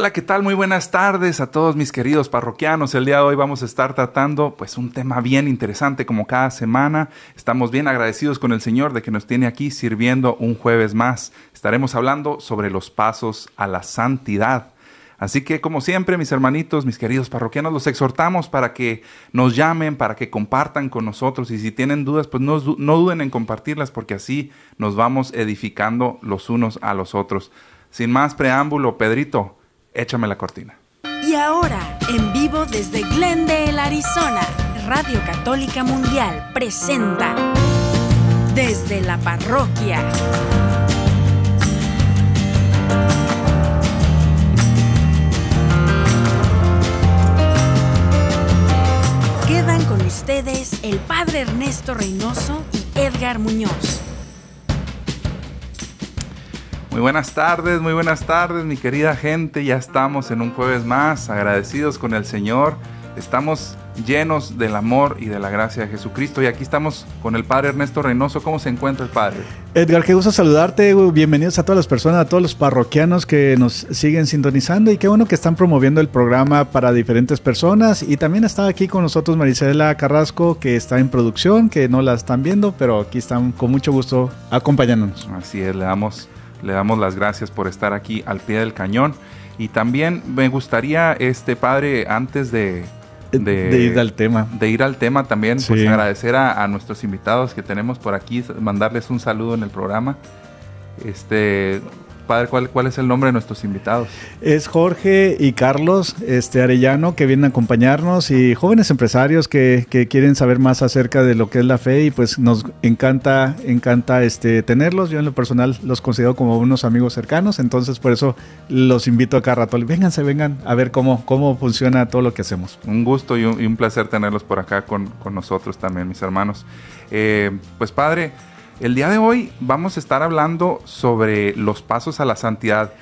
Hola, ¿qué tal? Muy buenas tardes a todos mis queridos parroquianos. El día de hoy vamos a estar tratando pues un tema bien interesante como cada semana. Estamos bien agradecidos con el Señor de que nos tiene aquí sirviendo un jueves más. Estaremos hablando sobre los pasos a la santidad. Así que como siempre, mis hermanitos, mis queridos parroquianos, los exhortamos para que nos llamen, para que compartan con nosotros y si tienen dudas, pues no, no duden en compartirlas porque así nos vamos edificando los unos a los otros. Sin más preámbulo, Pedrito, Échame la cortina. Y ahora, en vivo desde Glendale, Arizona, Radio Católica Mundial presenta Desde la Parroquia. Quedan con ustedes el Padre Ernesto Reynoso y Edgar Muñoz. Muy buenas tardes, muy buenas tardes, mi querida gente. Ya estamos en un jueves más, agradecidos con el Señor. Estamos llenos del amor y de la gracia de Jesucristo. Y aquí estamos con el Padre Ernesto Reynoso. ¿Cómo se encuentra el Padre? Edgar, qué gusto saludarte. Bienvenidos a todas las personas, a todos los parroquianos que nos siguen sintonizando. Y qué bueno que están promoviendo el programa para diferentes personas. Y también está aquí con nosotros Marisela Carrasco, que está en producción, que no la están viendo, pero aquí están con mucho gusto acompañándonos. Así es, le damos le damos las gracias por estar aquí al pie del cañón. Y también me gustaría, este padre, antes de, de, ir al tema. De ir al tema también, pues agradecer a, a, nuestros invitados que tenemos por aquí, mandarles un saludo en el programa. Este, padre, ¿cuál, es el nombre de nuestros invitados? Es Jorge y Carlos este, Arellano que vienen a acompañarnos y jóvenes empresarios que, quieren saber más acerca de lo que es la fe y pues nos encanta, encanta este, tenerlos. Yo en lo personal los considero como unos amigos cercanos, entonces por eso los invito acá a rato. Vénganse, vengan a ver cómo, cómo funciona todo lo que hacemos. Un gusto y un, placer tenerlos por acá con, nosotros también, mis hermanos. Eh, pues padre, el día de hoy vamos a estar hablando sobre los pasos a la santidad.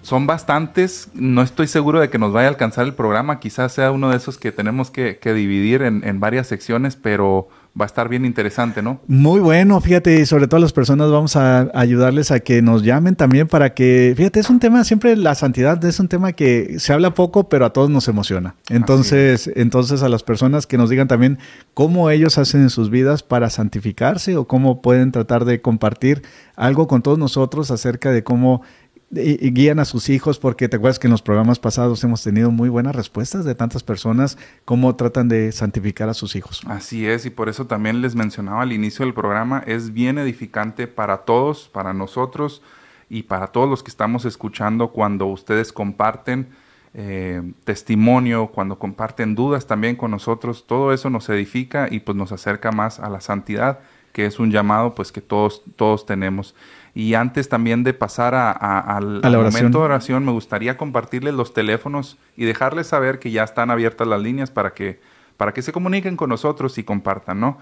Son bastantes, no estoy seguro de que nos vaya a alcanzar el programa, quizás sea uno de esos que tenemos que, dividir en, en varias secciones, pero va a estar bien interesante, ¿no? Muy bueno, fíjate, y sobre todo las personas vamos a ayudarles a que nos llamen también para que, fíjate, es un tema, siempre la santidad es un tema que se habla poco, pero a todos nos emociona. Entonces, entonces a las personas que nos digan también cómo ellos hacen en sus vidas para santificarse o cómo pueden tratar de compartir algo con todos nosotros acerca de cómo y, guían a sus hijos porque te acuerdas que en los programas pasados hemos tenido muy buenas respuestas de tantas personas cómo tratan de santificar a sus hijos. Así es, y por eso también les mencionaba al inicio del programa, es bien edificante para todos, para nosotros y para todos los que estamos escuchando cuando ustedes comparten eh, testimonio, cuando comparten dudas también con nosotros, todo eso nos edifica y pues nos acerca más a la santidad, que es un llamado pues que todos, todos tenemos. Y antes también de pasar a, al, momento de oración, me gustaría compartirles los teléfonos y dejarles saber que ya están abiertas las líneas para que, para que se comuniquen con nosotros y compartan, ¿no?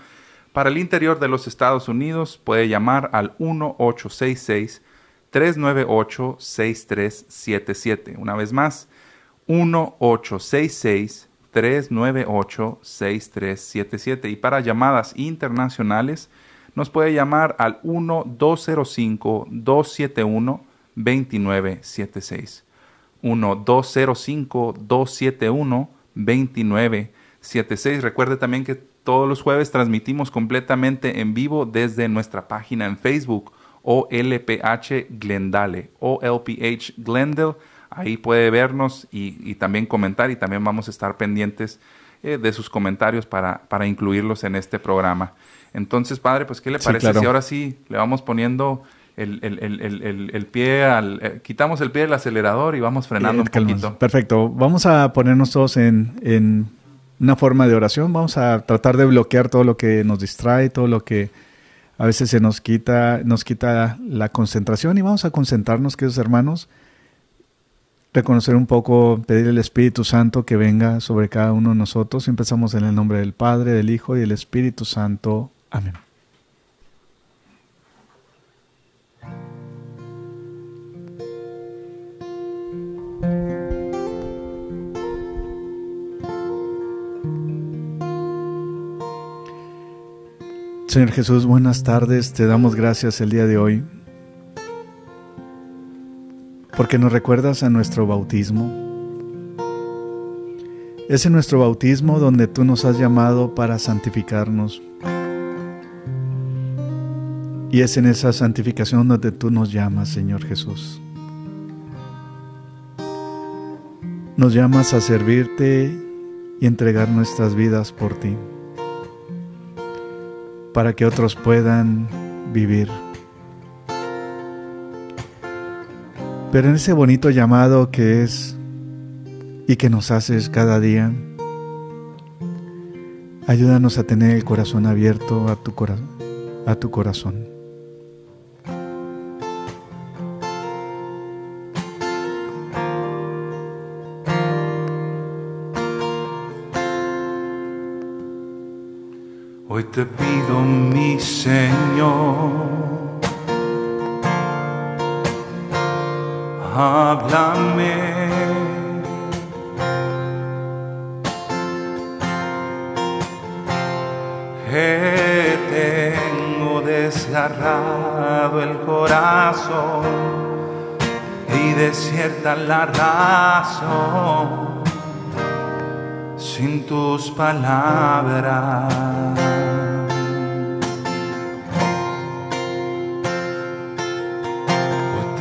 Para el interior de los Estados Unidos puede llamar al 1866 398 6377. Una vez más, 1866 398 6377. Y para llamadas internacionales, nos puede llamar al 1-205-271-2976. 1-205-271-2976. Recuerde también que todos los jueves transmitimos completamente en vivo desde nuestra página en Facebook OLPH Glendale, OLPH Glendale. Ahí puede vernos y, también comentar y también vamos a estar pendientes eh, de sus comentarios para, para incluirlos en este programa. Entonces, padre, pues, ¿qué le parece si ahora sí le vamos poniendo el, pie al... Eh, quitamos el pie del acelerador y vamos frenando un poquito? Perfecto. Vamos a ponernos todos en, una forma de oración. Vamos a tratar de bloquear todo lo que nos distrae, todo lo que a veces se nos quita, nos quita la concentración y vamos a concentrarnos, queridos hermanos, reconocer un poco, pedir el Espíritu Santo que venga sobre cada uno de nosotros. Empezamos en el nombre del Padre, del Hijo y del Espíritu Santo. Amén. Señor Jesús, buenas tardes. Te damos gracias el día de hoy porque nos recuerdas a nuestro bautismo. Es en nuestro bautismo donde tú nos has llamado para santificarnos. Y es en esa santificación donde tú nos llamas, Señor Jesús. Nos llamas a servirte y entregar nuestras vidas por ti, para que otros puedan vivir. Pero en ese bonito llamado que es y que nos haces cada día, ayúdanos a tener el corazón abierto a tu, a tu corazón. Te pido, mi Señor, háblame. Que tengo desgarrado el corazón y desierta la razón sin tus palabras.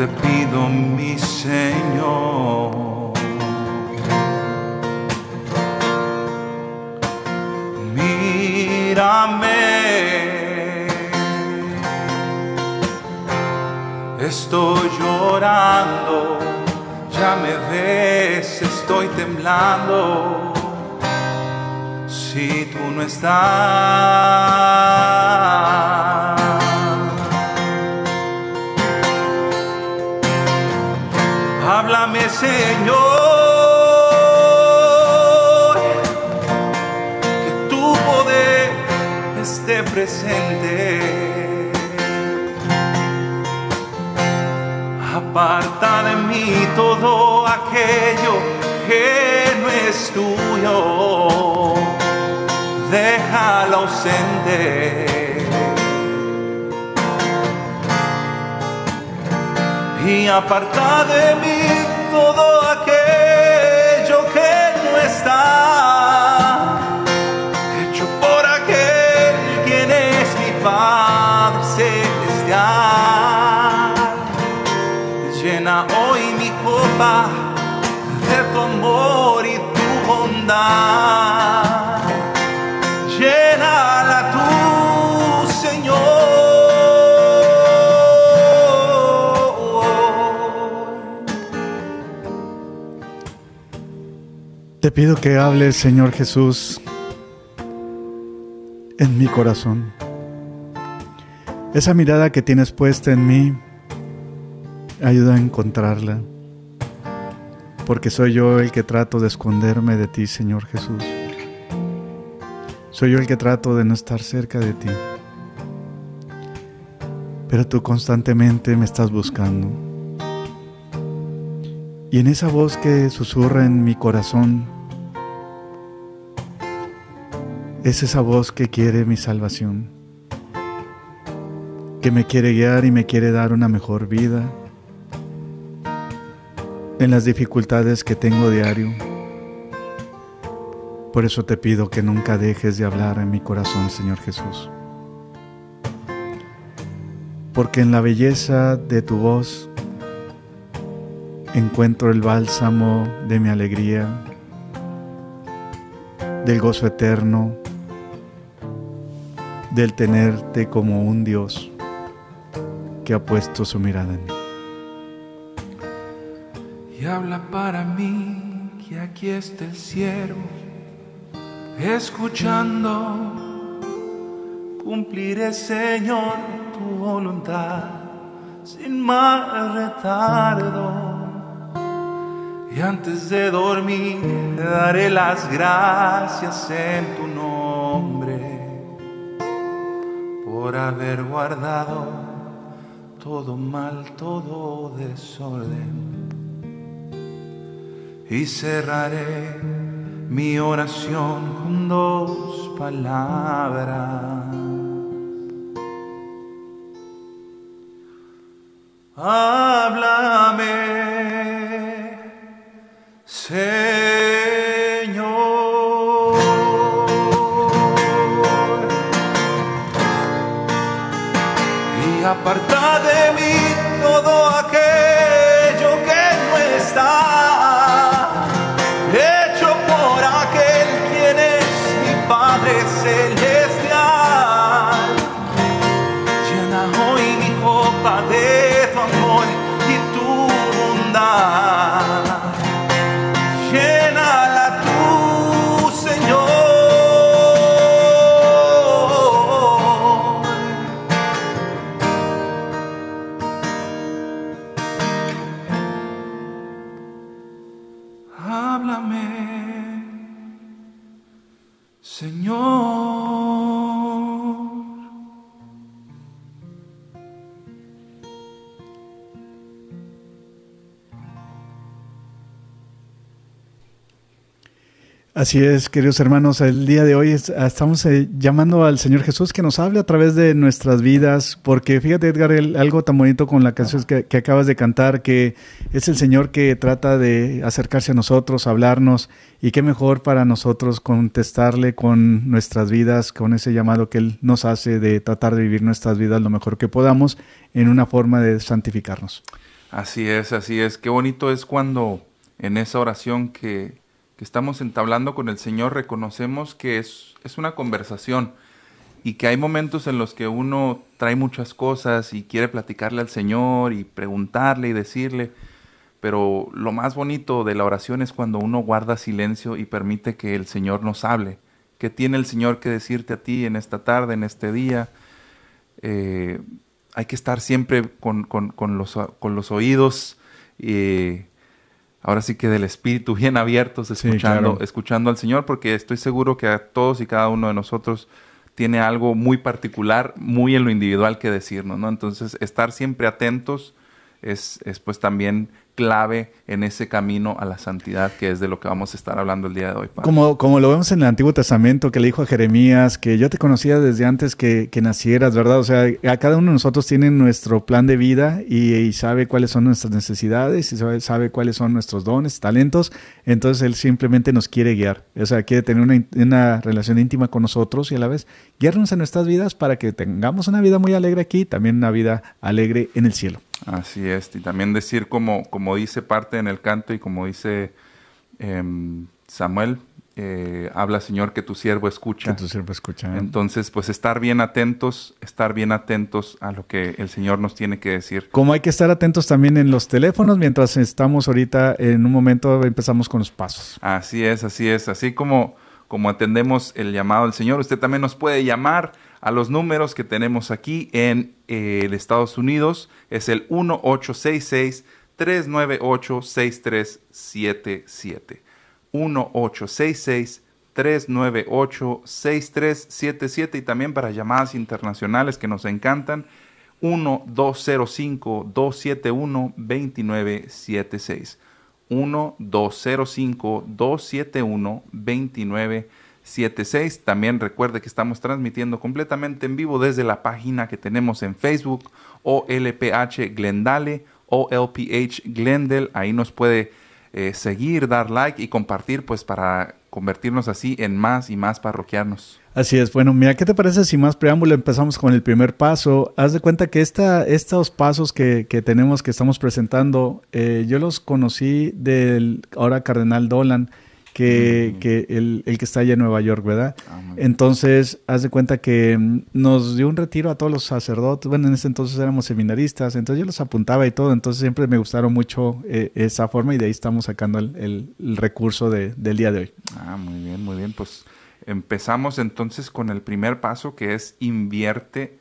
Te pido, mi Señor. Mírame, estoy llorando, ya me ves, estoy temblando. Si tú no estás. Señor, que tu poder esté presente. Aparta de mí todo aquello que no es tuyo, déjalo ausente y aparta de mí todo aquello que no está hecho por aquel quien es mi Padre celestial. Llena hoy mi copa de tu amor y tu bondad. Te pido que hables, Señor Jesús, en mi corazón. Esa mirada que tienes puesta en mí, ayuda a encontrarla, porque soy yo el que trato de esconderme de ti, Señor Jesús. Soy yo el que trato de no estar cerca de ti. Pero tú constantemente me estás buscando. Y en esa voz que susurra en mi corazón, Es esa voz que quiere mi salvación, que me quiere guiar y me quiere dar una mejor vida en las dificultades que tengo diario. Por eso te pido que nunca dejes de hablar en mi corazón, Señor Jesús. Porque en la belleza de tu voz encuentro el bálsamo de mi alegría, del gozo eterno, del tenerte como un Dios que ha puesto su mirada en mí. Y habla para mí que aquí está el cielo, escuchando, cumpliré Señor tu voluntad sin más retardo. Y antes de dormir daré las gracias en tu nombre haber guardado todo mal, todo desorden. Y cerraré mi oración con dos palabras. Háblame y aparta de mí todo aquello Así es, queridos hermanos, el día de hoy es- estamos eh, llamando al Señor Jesús que nos hable a través de nuestras vidas, porque fíjate Edgar, el- algo tan bonito con la canción que, que acabas de cantar, que es el Señor que trata de acercarse a nosotros, hablarnos, y qué mejor para nosotros contestarle con nuestras vidas, con ese llamado que Él nos hace de tratar de vivir nuestras vidas lo mejor que podamos en una forma de santificarnos. Así es, así es. Qué bonito es cuando en esa oración que, que estamos entablando con el Señor reconocemos que es, es una conversación y que hay momentos en los que uno trae muchas cosas y quiere platicarle al Señor y preguntarle y decirle, pero lo más bonito de la oración es cuando uno guarda silencio y permite que el Señor nos hable. ¿Qué tiene el Señor que decirte a ti en esta tarde, en este día? Eh, hay que estar siempre con, con- con los, con los oídos, eh, ahora sí que del espíritu bien abiertos, Sí, escuchando, claro. escuchando al Señor, porque estoy seguro que a todos y cada uno de nosotros tiene algo muy particular, muy en lo individual que decirnos, ¿no? Entonces, estar siempre atentos es, es pues también clave en ese camino a la santidad, que es de lo que vamos a estar hablando el día de hoy. Como, como lo vemos en el Antiguo Testamento, que le dijo a Jeremías que yo te conocía desde antes que, que nacieras, ¿verdad? O sea, cada uno de nosotros tiene nuestro plan de vida y, sabe cuáles son nuestras necesidades y sabe, cuáles son nuestros dones, talentos. Entonces Él simplemente nos quiere guiar. O sea, quiere tener una, una relación íntima con nosotros y a la vez guiarnos en nuestras vidas para que tengamos una vida muy alegre aquí y también una vida alegre en el cielo. Así es, y también decir como, como dice parte en el canto y como dice em, Samuel, eh, habla Señor que tu siervo Que escucha. tu siervo escucha. Entonces, pues estar bien atentos, estar bien atentos a lo que el Señor nos tiene que decir. Como hay que estar atentos también en los teléfonos mientras estamos ahorita en un momento empezamos con los pasos. Así es, así es, así como, como atendemos el llamado del Señor, usted también nos puede llamar a los números que tenemos aquí en eh, Estados Unidos, es el 1866-398-6377. 1866-398-6377 y también para llamadas internacionales que nos encantan, 1-205-271-2976. 1-205-271-2976. También recuerde que estamos transmitiendo completamente en vivo desde la página que tenemos en Facebook, OLPH Glendale, OLPH Glendale. Ahí nos puede eh, seguir, dar like y compartir, pues para convertirnos así en más y más parroquianos. Así es. Bueno, mira, ¿qué te parece si más preámbulo empezamos con el primer paso? Haz de cuenta que esta, estos pasos que, que tenemos, que estamos presentando, eh, yo los conocí del ahora Cardenal Dolan, que, Mm. que el, el que está allá en Nueva York, ¿verdad? Ah. Entonces, haz de cuenta que mm, nos dio un retiro a todos los sacerdotes. Bueno, en ese entonces éramos seminaristas, entonces yo los apuntaba y todo. Entonces siempre me gustaron mucho eh, esa forma y de ahí estamos sacando el, el- el recurso de- del día de hoy. Ah, muy bien, muy bien. Pues empezamos entonces con el primer paso que es invierte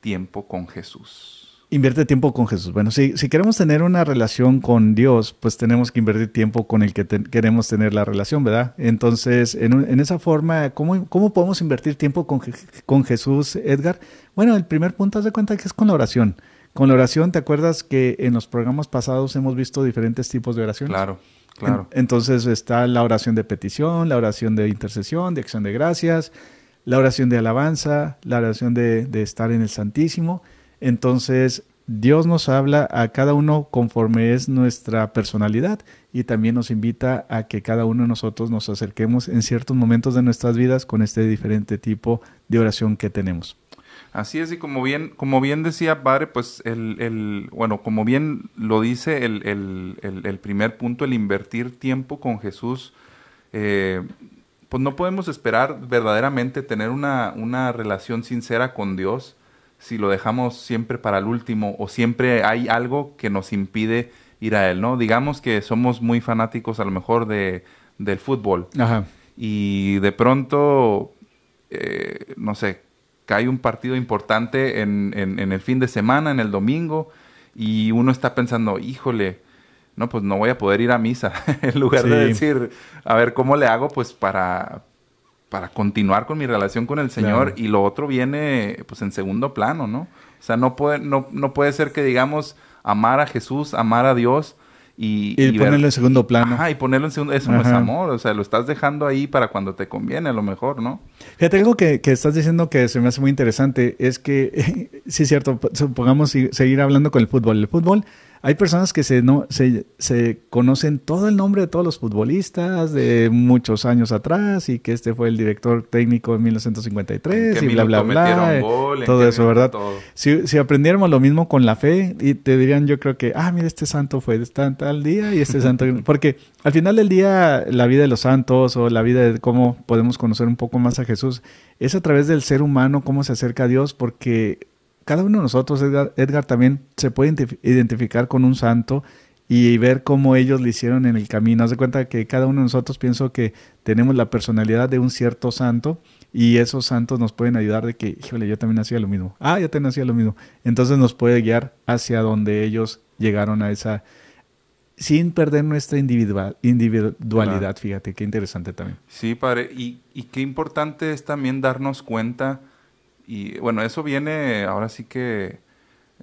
tiempo con Jesús. Invierte tiempo con Jesús. Bueno, si, si queremos tener una relación con Dios, pues tenemos que invertir tiempo con el que te- queremos tener la relación, ¿verdad? Entonces, en, en esa forma, ¿cómo, ¿cómo podemos invertir tiempo con, Je- con Jesús, Edgar? Bueno, el primer punto, haz de cuenta que es con la oración. Con la oración, ¿te acuerdas que en los programas pasados hemos visto diferentes tipos de oraciones? Claro, claro. En- entonces está la oración de petición, la oración de intercesión, de acción de gracias, la oración de alabanza, la oración de, de estar en el Santísimo. Entonces, Dios nos habla a cada uno conforme es nuestra personalidad y también nos invita a que cada uno de nosotros nos acerquemos en ciertos momentos de nuestras vidas con este diferente tipo de oración que tenemos. Así es, y como bien, como bien decía Padre, pues el, el bueno, como bien lo dice el, el, el, primer punto, el invertir tiempo con Jesús, eh, pues no podemos esperar verdaderamente tener una, una relación sincera con Dios si lo dejamos siempre para el último o siempre hay algo que nos impide ir a Él, ¿no? Digamos que somos muy fanáticos a lo mejor de, del fútbol Ajá. y de pronto, eh, no sé, cae un partido importante en, en, en, el fin de semana, en el domingo, y uno está pensando, híjole, no, pues no voy a poder ir a misa, en lugar Sí. de decir, a ver, ¿cómo le hago pues para, para continuar con mi relación con el Señor? Claro. Y lo otro viene pues en segundo plano, ¿no? O sea, no puede, no, no puede ser que digamos amar a Jesús, amar a Dios y, Y, y ver- ponerlo en segundo plano. Ajá, y ponerlo en segundo, eso no es amor, o sea, lo estás dejando ahí para cuando te conviene, a lo mejor, ¿no? Fíjate, algo que, que estás diciendo que se me hace muy interesante es que, sí es cierto, supongamos seguir hablando con el fútbol. El fútbol, hay personas que se, no, se, se conocen todo el nombre de todos los futbolistas de muchos años atrás y que este fue el director técnico en 1953 ¿En y bla, bla, bla. eh, gol? ¿En todo eso, ¿verdad? todo? Si, si aprendiéramos lo mismo con la fe, y te dirían yo creo que, ah, mira, este santo fue de tal, tal día y este santo... Porque al final del día, la vida de los santos o la vida de cómo podemos conocer un poco más a Jesús es a través del ser humano, cómo se acerca a Dios, porque cada uno de nosotros, Edgar, Edgar también se puede identif- identificar con un santo y ver cómo ellos le hicieron en el camino. Haz de cuenta que cada uno de nosotros pienso que tenemos la personalidad de un cierto santo y esos santos nos pueden ayudar de que, híjole, yo también hacía lo mismo. Ah, yo también hacía lo mismo. Entonces nos puede guiar hacia donde ellos llegaron a esa, sin perder nuestra individual, individualidad. Claro. Fíjate, qué interesante también. Sí, padre. Y, y qué importante es también darnos cuenta, y bueno, eso viene ahora sí que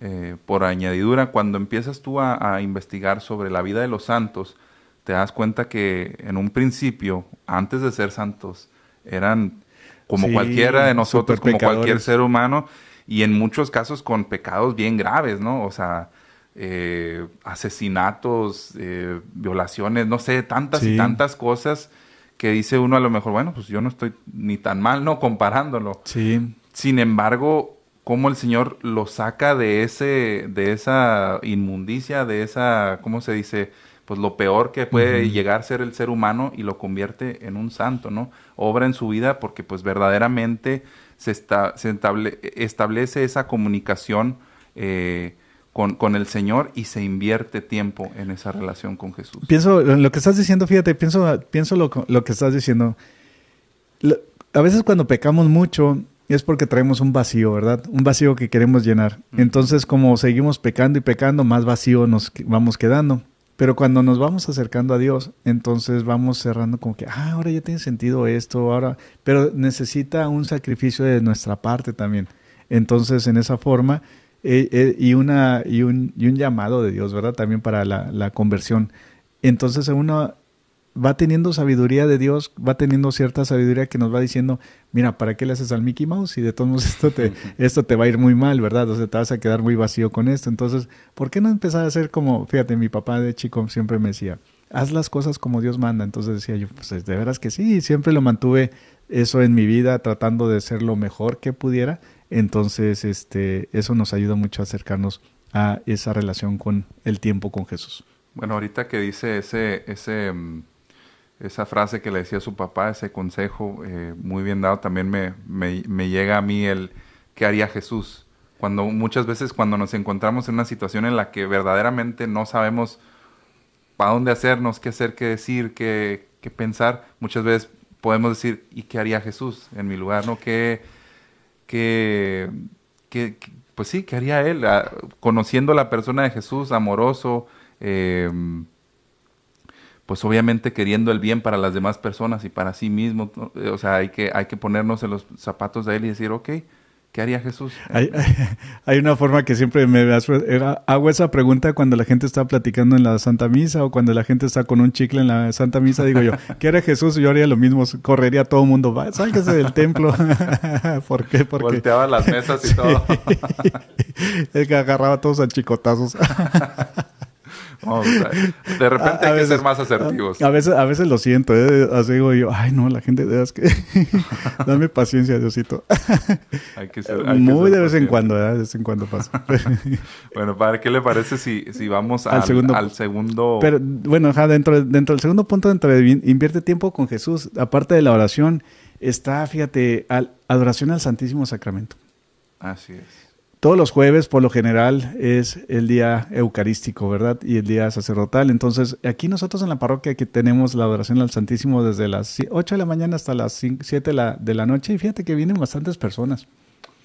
eh, por añadidura, cuando empiezas tú a, a investigar sobre la vida de los santos, te das cuenta que en un principio, antes de ser santos, eran como Sí, cualquiera de nosotros, como cualquier ser humano, y en muchos casos con pecados bien graves, ¿no? O sea, eh, asesinatos, eh, violaciones, no sé, tantas Sí. y tantas cosas que dice uno a lo mejor, bueno, pues yo no estoy ni tan mal, ¿no? Comparándolo. Sí, Sin embargo, cómo el Señor lo saca de ese, de esa inmundicia, de esa, ¿cómo se dice? Pues lo peor que puede llegar a ser el ser humano y lo convierte en un santo, ¿no? Obra en su vida porque pues verdaderamente se, está, se estable- establece esa comunicación eh, con, con el Señor y se invierte tiempo en esa relación con Jesús. Pienso, en lo que estás diciendo, fíjate, pienso, pienso lo, lo que estás diciendo. Lo- a veces cuando pecamos mucho es porque traemos un vacío, ¿verdad? Un vacío que queremos llenar. Entonces, como seguimos pecando y pecando, más vacío nos vamos quedando. Pero cuando nos vamos acercando a Dios, entonces vamos cerrando como que, ah, ahora ya tiene sentido esto, ahora, pero necesita un sacrificio de nuestra parte también. Entonces, en esa forma, eh, eh, y, una, y, un, y un llamado de Dios, ¿verdad? También para la, la conversión. Entonces uno va teniendo sabiduría de Dios, va teniendo cierta sabiduría que nos va diciendo, mira, ¿para qué le haces al Mickey Mouse? Y de todos modos esto te, esto te va a ir muy mal, ¿verdad? O sea, te vas a quedar muy vacío con esto. Entonces, ¿por qué no empezar a hacer como, fíjate, mi papá de chico siempre me decía, haz las cosas como Dios manda. Entonces decía yo, pues de veras que sí, siempre lo mantuve eso en mi vida, tratando de ser lo mejor que pudiera. Entonces, este, eso nos ayuda mucho a acercarnos a esa relación con el tiempo con Jesús. Bueno, ahorita que dice ese, ese, mm, esa frase que le decía su papá, ese consejo eh, muy bien dado, también me, me, llega a mí el qué haría Jesús. Cuando muchas veces cuando nos encontramos en una situación en la que verdaderamente no sabemos para dónde hacernos, qué hacer, qué decir, qué, qué pensar, muchas veces podemos decir, ¿y qué haría Jesús en mi lugar? ¿No? ¿Qué, qué, qué- qué- pues sí, ¿qué haría Él? Ah, conociendo la persona de Jesús, amoroso, eh, pues obviamente queriendo el bien para las demás personas y para sí mismo. Eh, O sea, hay que, hay que ponernos en los zapatos de Él y decir, ok, ¿Qué haría Jesús? Hay, hay, una forma que siempre me hago esa pregunta cuando la gente está platicando en la Santa Misa o cuando la gente está con un chicle en la Santa Misa. Digo yo, ¿qué haría Jesús? Yo haría lo mismo, correría a todo el mundo, sálgase del templo. ¿Por qué? Porque... Volteaba las mesas y todo. es que agarraba a todos a chicotazos de repente hay que ser más asertivos. A veces, a veces lo siento, ¿eh? así digo yo, ay no, la gente, es que dame paciencia, Diosito. hay que ser, Muy de vez en cuando, ¿eh? de vez en cuando pasa. bueno, padre, ¿qué le parece si, si vamos al, segundo? Al segundo... Pero bueno, dentro, dentro del segundo punto, dentro de invierte tiempo con Jesús, aparte de la oración, está, fíjate, al, adoración al Santísimo Sacramento. Así es. Todos los jueves, por lo general, es el día eucarístico, ¿verdad? Y el día sacerdotal. Entonces, aquí nosotros en la parroquia que tenemos la adoración al Santísimo desde las 8 de la mañana hasta las 7 de la, de la noche. Y fíjate que vienen bastantes personas.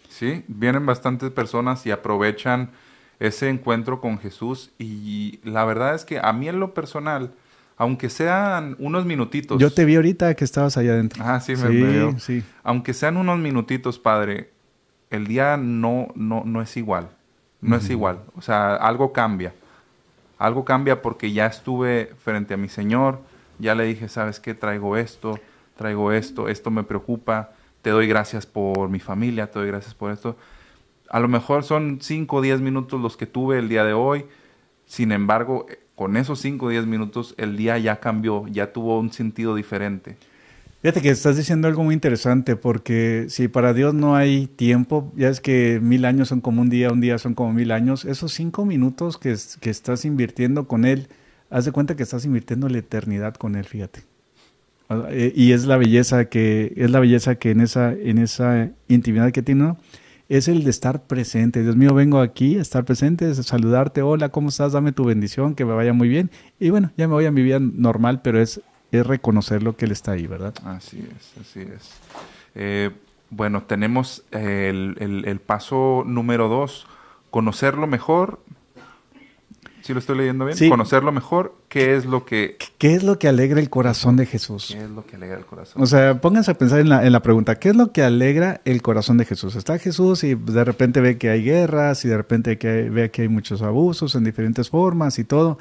Sí, vienen bastantes personas y aprovechan ese encuentro con Jesús. Y la verdad es que a mí en lo personal, aunque sean unos minutitos. Yo te vi ahorita que estabas allá adentro. Ah, sí, me, veo. Sí. Aunque sean unos minutitos, padre, el día no, no, no es igual. No es igual. O sea, algo cambia. Algo cambia porque ya estuve frente a mi Señor, ya le dije, ¿sabes qué? Traigo esto, traigo esto, esto me preocupa, te doy gracias por mi familia, te doy gracias por esto. A lo mejor son 5 o 10 minutos los que tuve el día de hoy, sin embargo, con esos 5 o 10 minutos el día ya cambió, ya tuvo un sentido diferente. Fíjate que estás diciendo algo muy interesante, porque si para Dios no hay tiempo, ya es que mil años son como un día, un día son como mil años, esos cinco minutos que, que estás invirtiendo con Él, haz de cuenta que estás invirtiendo la eternidad con Él, fíjate. Ah, eh, y es la belleza que, es la belleza que en esa, en esa intimidad que tiene, ¿no? es el de estar presente. Dios mío, vengo aquí a estar presente, a saludarte, hola, ¿cómo estás? Dame tu bendición, que me vaya muy bien. Y bueno, ya me voy a mi vida normal, pero es es reconocer lo que Él está ahí, ¿verdad? Así es, así es. Eh, bueno, tenemos el, paso número dos, conocerlo mejor. ¿Sí lo estoy leyendo bien? Conocerlo mejor, ¿qué es lo que... ¿Qué es lo que alegra el corazón de Jesús? ¿Qué es lo que alegra el corazón? O sea, pónganse a pensar en la, en la pregunta, ¿qué es lo que alegra el corazón de Jesús? Está Jesús y de repente ve que hay guerras y de repente que ve que hay muchos abusos en diferentes formas y todo.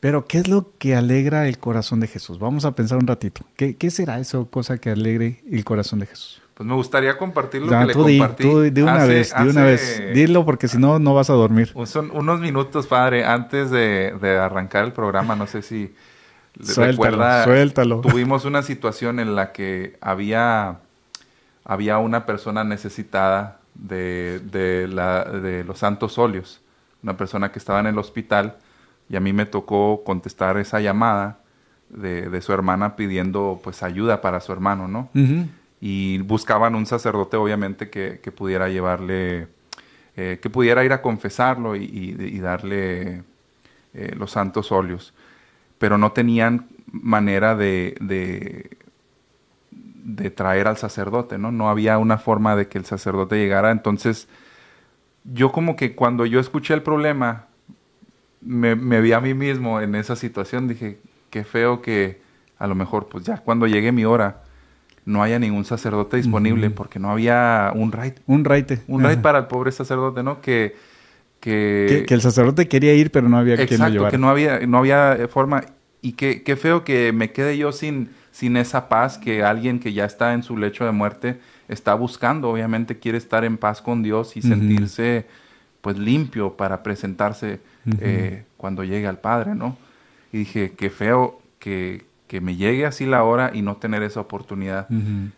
Pero, ¿qué es lo que alegra el corazón de Jesús? Vamos a pensar un ratito. ¿Qué, qué será eso, cosa que alegre el corazón de Jesús? Pues me gustaría compartir lo que le compartí. Tú de una vez, de una vez. Dilo porque si no, no vas a dormir. Son unos minutos, padre, antes de, arrancar el programa. No sé si suéltalo, recuerda. Suéltalo. Tuvimos una situación en la que había, había una persona necesitada de, de, la, de los santos óleos. Una persona que estaba en el hospital y a mí me tocó contestar esa llamada de, su hermana pidiendo pues ayuda para su hermano, ¿no? Y buscaban un sacerdote obviamente que, pudiera llevarle, eh, que pudiera ir a confesarlo y, darle eh, los santos óleos, pero no tenían manera de, de, de traer al sacerdote, ¿no? No había una forma de que el sacerdote llegara, entonces yo como que cuando yo escuché el problema, me, vi a mí mismo en esa situación, dije, qué feo que a lo mejor, pues ya cuando llegue mi hora, no haya ningún sacerdote disponible, porque no había un raite. Un raite. Un raite para el pobre sacerdote, ¿no? Que, que, que, el sacerdote quería ir, pero no había quien lo llevara. que no había, no había forma. Y qué, qué feo que me quede yo sin, sin esa paz que alguien que ya está en su lecho de muerte está buscando. Obviamente quiere estar en paz con Dios y sentirse pues limpio para presentarse eh, cuando llegue al Padre, ¿no? Y dije, qué feo que, que, me llegue así la hora y no tener esa oportunidad.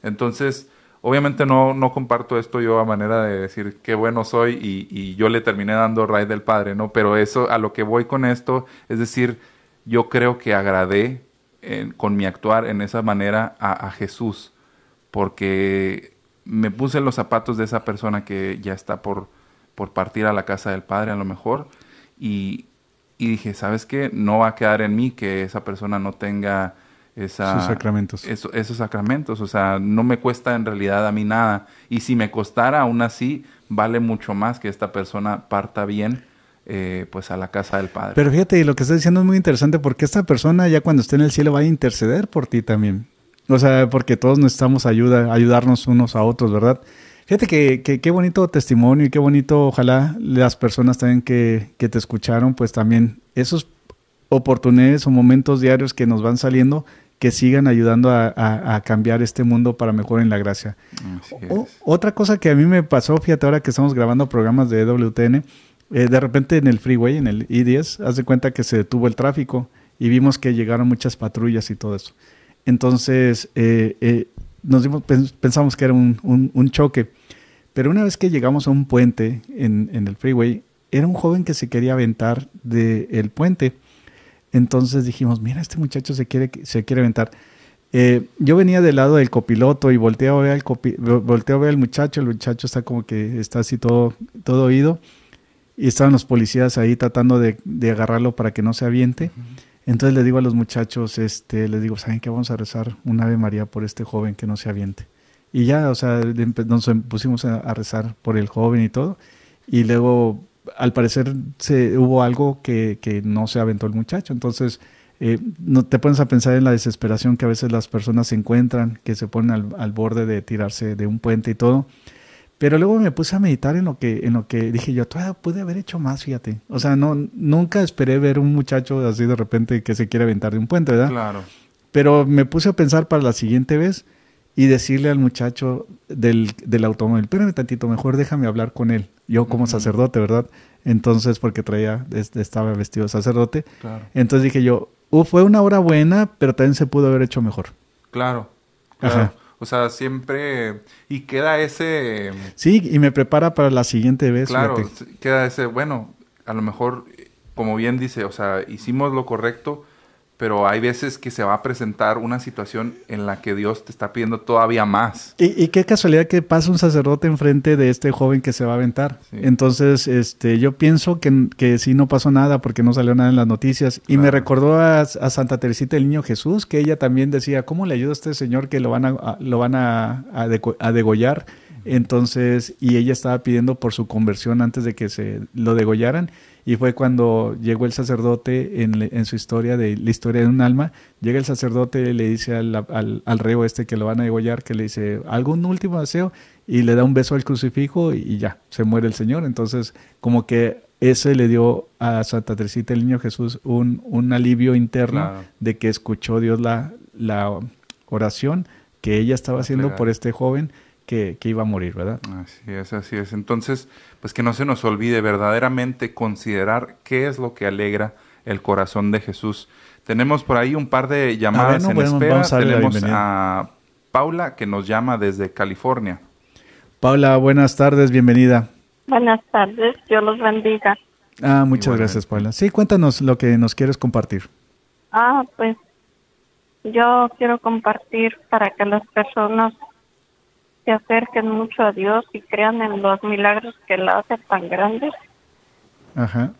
Entonces, obviamente no, no comparto esto yo a manera de decir qué bueno soy y, y yo le terminé dando raíz del Padre, ¿no? Pero eso, a lo que voy con esto, es decir, yo creo que agradé con mi actuar en esa manera a, a Jesús, porque me puse en los zapatos de esa persona que ya está por por partir a la casa del Padre a lo mejor. Y, dije, ¿sabes qué? No va a quedar en mí que esa persona no tenga esa, esos sacramentos. esos sacramentos. O sea, no me cuesta en realidad a mí nada. Y si me costara, aún así, vale mucho más que esta persona parta bien. Eh, pues a la casa del Padre. Pero fíjate, lo que estás diciendo es muy interesante porque esta persona ya cuando esté en el cielo va a interceder por ti también. O sea, porque todos necesitamos ayuda, ayudarnos unos a otros, ¿verdad? Fíjate que, que qué bonito testimonio y qué bonito, ojalá las personas también que, que te escucharon, pues también esos oportunidades o momentos diarios que nos van saliendo, que sigan ayudando a, a- a cambiar este mundo para mejor en la gracia. O- otra cosa que a mí me pasó, fíjate, ahora que estamos grabando programas de WTN, eh, de repente en el freeway, en el I-10, haz de cuenta que se detuvo el tráfico y vimos que llegaron muchas patrullas y todo eso. Entonces, eh, eh, nos dimos, pens- pensamos que era un, un- choque. Pero una vez que llegamos a un puente en, en el freeway, era un joven que se quería aventar del puente. Entonces dijimos, mira, este muchacho se quiere, se quiere aventar. Eh, yo venía del lado del copiloto y volteo a ver al copi- vo- volteo a ver al muchacho, el muchacho está como que está así todo, todo oído y estaban los policías ahí tratando de, de agarrarlo para que no se aviente. Entonces le digo a los muchachos, este, les digo, ¿saben qué? Vamos a rezar un Ave María por este joven que no se aviente. Y ya, o sea, nos em- pusimos a, a rezar por el joven y todo. Y luego, al parecer, se, hubo algo que, que no se aventó el muchacho. Entonces, eh, no te pones a pensar en la desesperación que a veces las personas se encuentran, que se ponen al, al borde de tirarse de un puente y todo. Pero luego me puse a meditar en lo que, en lo que dije yo, todavía pude haber hecho más, fíjate. O sea, no, nunca esperé ver un muchacho así de repente que se quiere aventar de un puente, ¿verdad? Claro. Pero me puse a pensar para la siguiente vez y decirle al muchacho del, del automóvil, espérame tantito, mejor déjame hablar con él. Yo como sacerdote, ¿verdad? Entonces, porque traía, estaba vestido de sacerdote. Claro. Entonces dije yo, "Uh, fue una hora buena, pero también se pudo haber hecho mejor. Claro. Claro. Ajá. O sea, siempre. Y queda ese. Sí, y me prepara para la siguiente vez. Claro, fíjate. queda ese. Bueno, a lo mejor, como bien dice, o sea, hicimos lo correcto, pero hay veces que se va a presentar una situación en la que Dios te está pidiendo todavía más. Y, y qué casualidad que pasa un sacerdote enfrente de este joven que se va a aventar. Sí. Entonces, este, yo pienso que, que sí no pasó nada porque no salió nada en las noticias. Y me recordó a, a Santa Teresita el Niño Jesús, que ella también decía, ¿cómo le ayuda a este señor que lo van a, a- lo van a, a degollar? Entonces, y ella estaba pidiendo por su conversión antes de que se lo degollaran. Y fue cuando llegó el sacerdote en, en su historia de la historia de un alma. Llega el sacerdote y le dice al, al, al reo este que lo van a degollar, que le dice, ¿algún último deseo? Y le da un beso al crucifijo y, y ya, se muere el Señor. Entonces, como que ese le dio a Santa Teresita el Niño Jesús un, un alivio interno Claro. de que escuchó Dios la, la oración que ella estaba haciendo por este joven que, que iba a morir, ¿verdad? Así es, así es. Entonces, pues que no se nos olvide verdaderamente considerar qué es lo que alegra el corazón de Jesús. Tenemos por ahí un par de llamadas en bueno, espera. vamos a Tenemos a Paula que nos llama desde California. Paula, buenas tardes, bienvenida. Buenas tardes, Dios los bendiga. Ah, muchas Igualmente. gracias, Paula. Sí, cuéntanos lo que nos quieres compartir. Ah, pues yo quiero compartir para que las personas se acerquen mucho a Dios y crean en los milagros que Él hace tan grandes Ajá.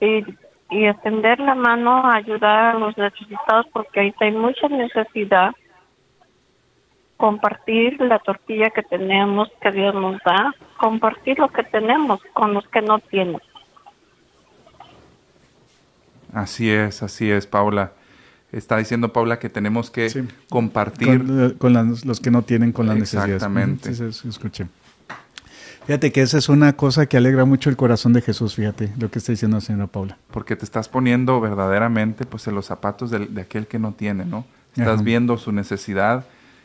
y, y extender la mano a ayudar a los necesitados porque ahorita hay mucha necesidad. Compartir la tortilla que tenemos, que Dios nos da, compartir lo que tenemos con los que no tienen. Así es, así es, Paula. Está diciendo Paula que tenemos que Sí. compartir. Con, eh, con las- los que no tienen con las necesidades. Exactamente. Sí, sí, escuché. Fíjate que esa es una cosa que alegra mucho el corazón de Jesús, fíjate, lo que está diciendo la señora Paula. porque te estás poniendo verdaderamente pues en los zapatos del- de, aquel que no tiene, ¿no? Estás Ajá. viendo su necesidad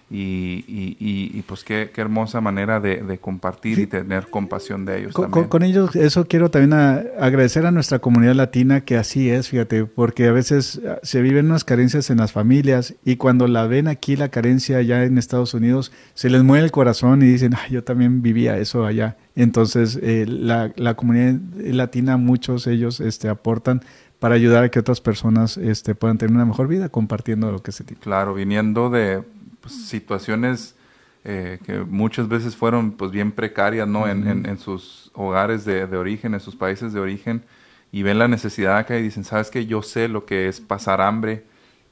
y, y- y- y, pues qué, qué hermosa manera de, de compartir y tener compasión de ellos Con, también. con- ellos, eso quiero también a- agradecer a nuestra comunidad latina que así es, fíjate, porque a veces ah, se viven unas carencias en las familias y cuando la ven aquí la carencia allá en Estados Unidos, se les mueve el corazón y dicen, "Ay, yo también vivía eso allá. Entonces, eh, la, la comunidad latina, muchos ellos este, aportan para ayudar a que otras personas este, puedan tener una mejor vida compartiendo lo que se tiene. Claro, viniendo de pues, situaciones eh, que muchas veces fueron pues bien precarias, ¿no? En, en- en sus hogares de, de origen, en sus países de origen, y ven la necesidad acá y dicen, ¿sabes qué? Yo sé lo que es pasar hambre,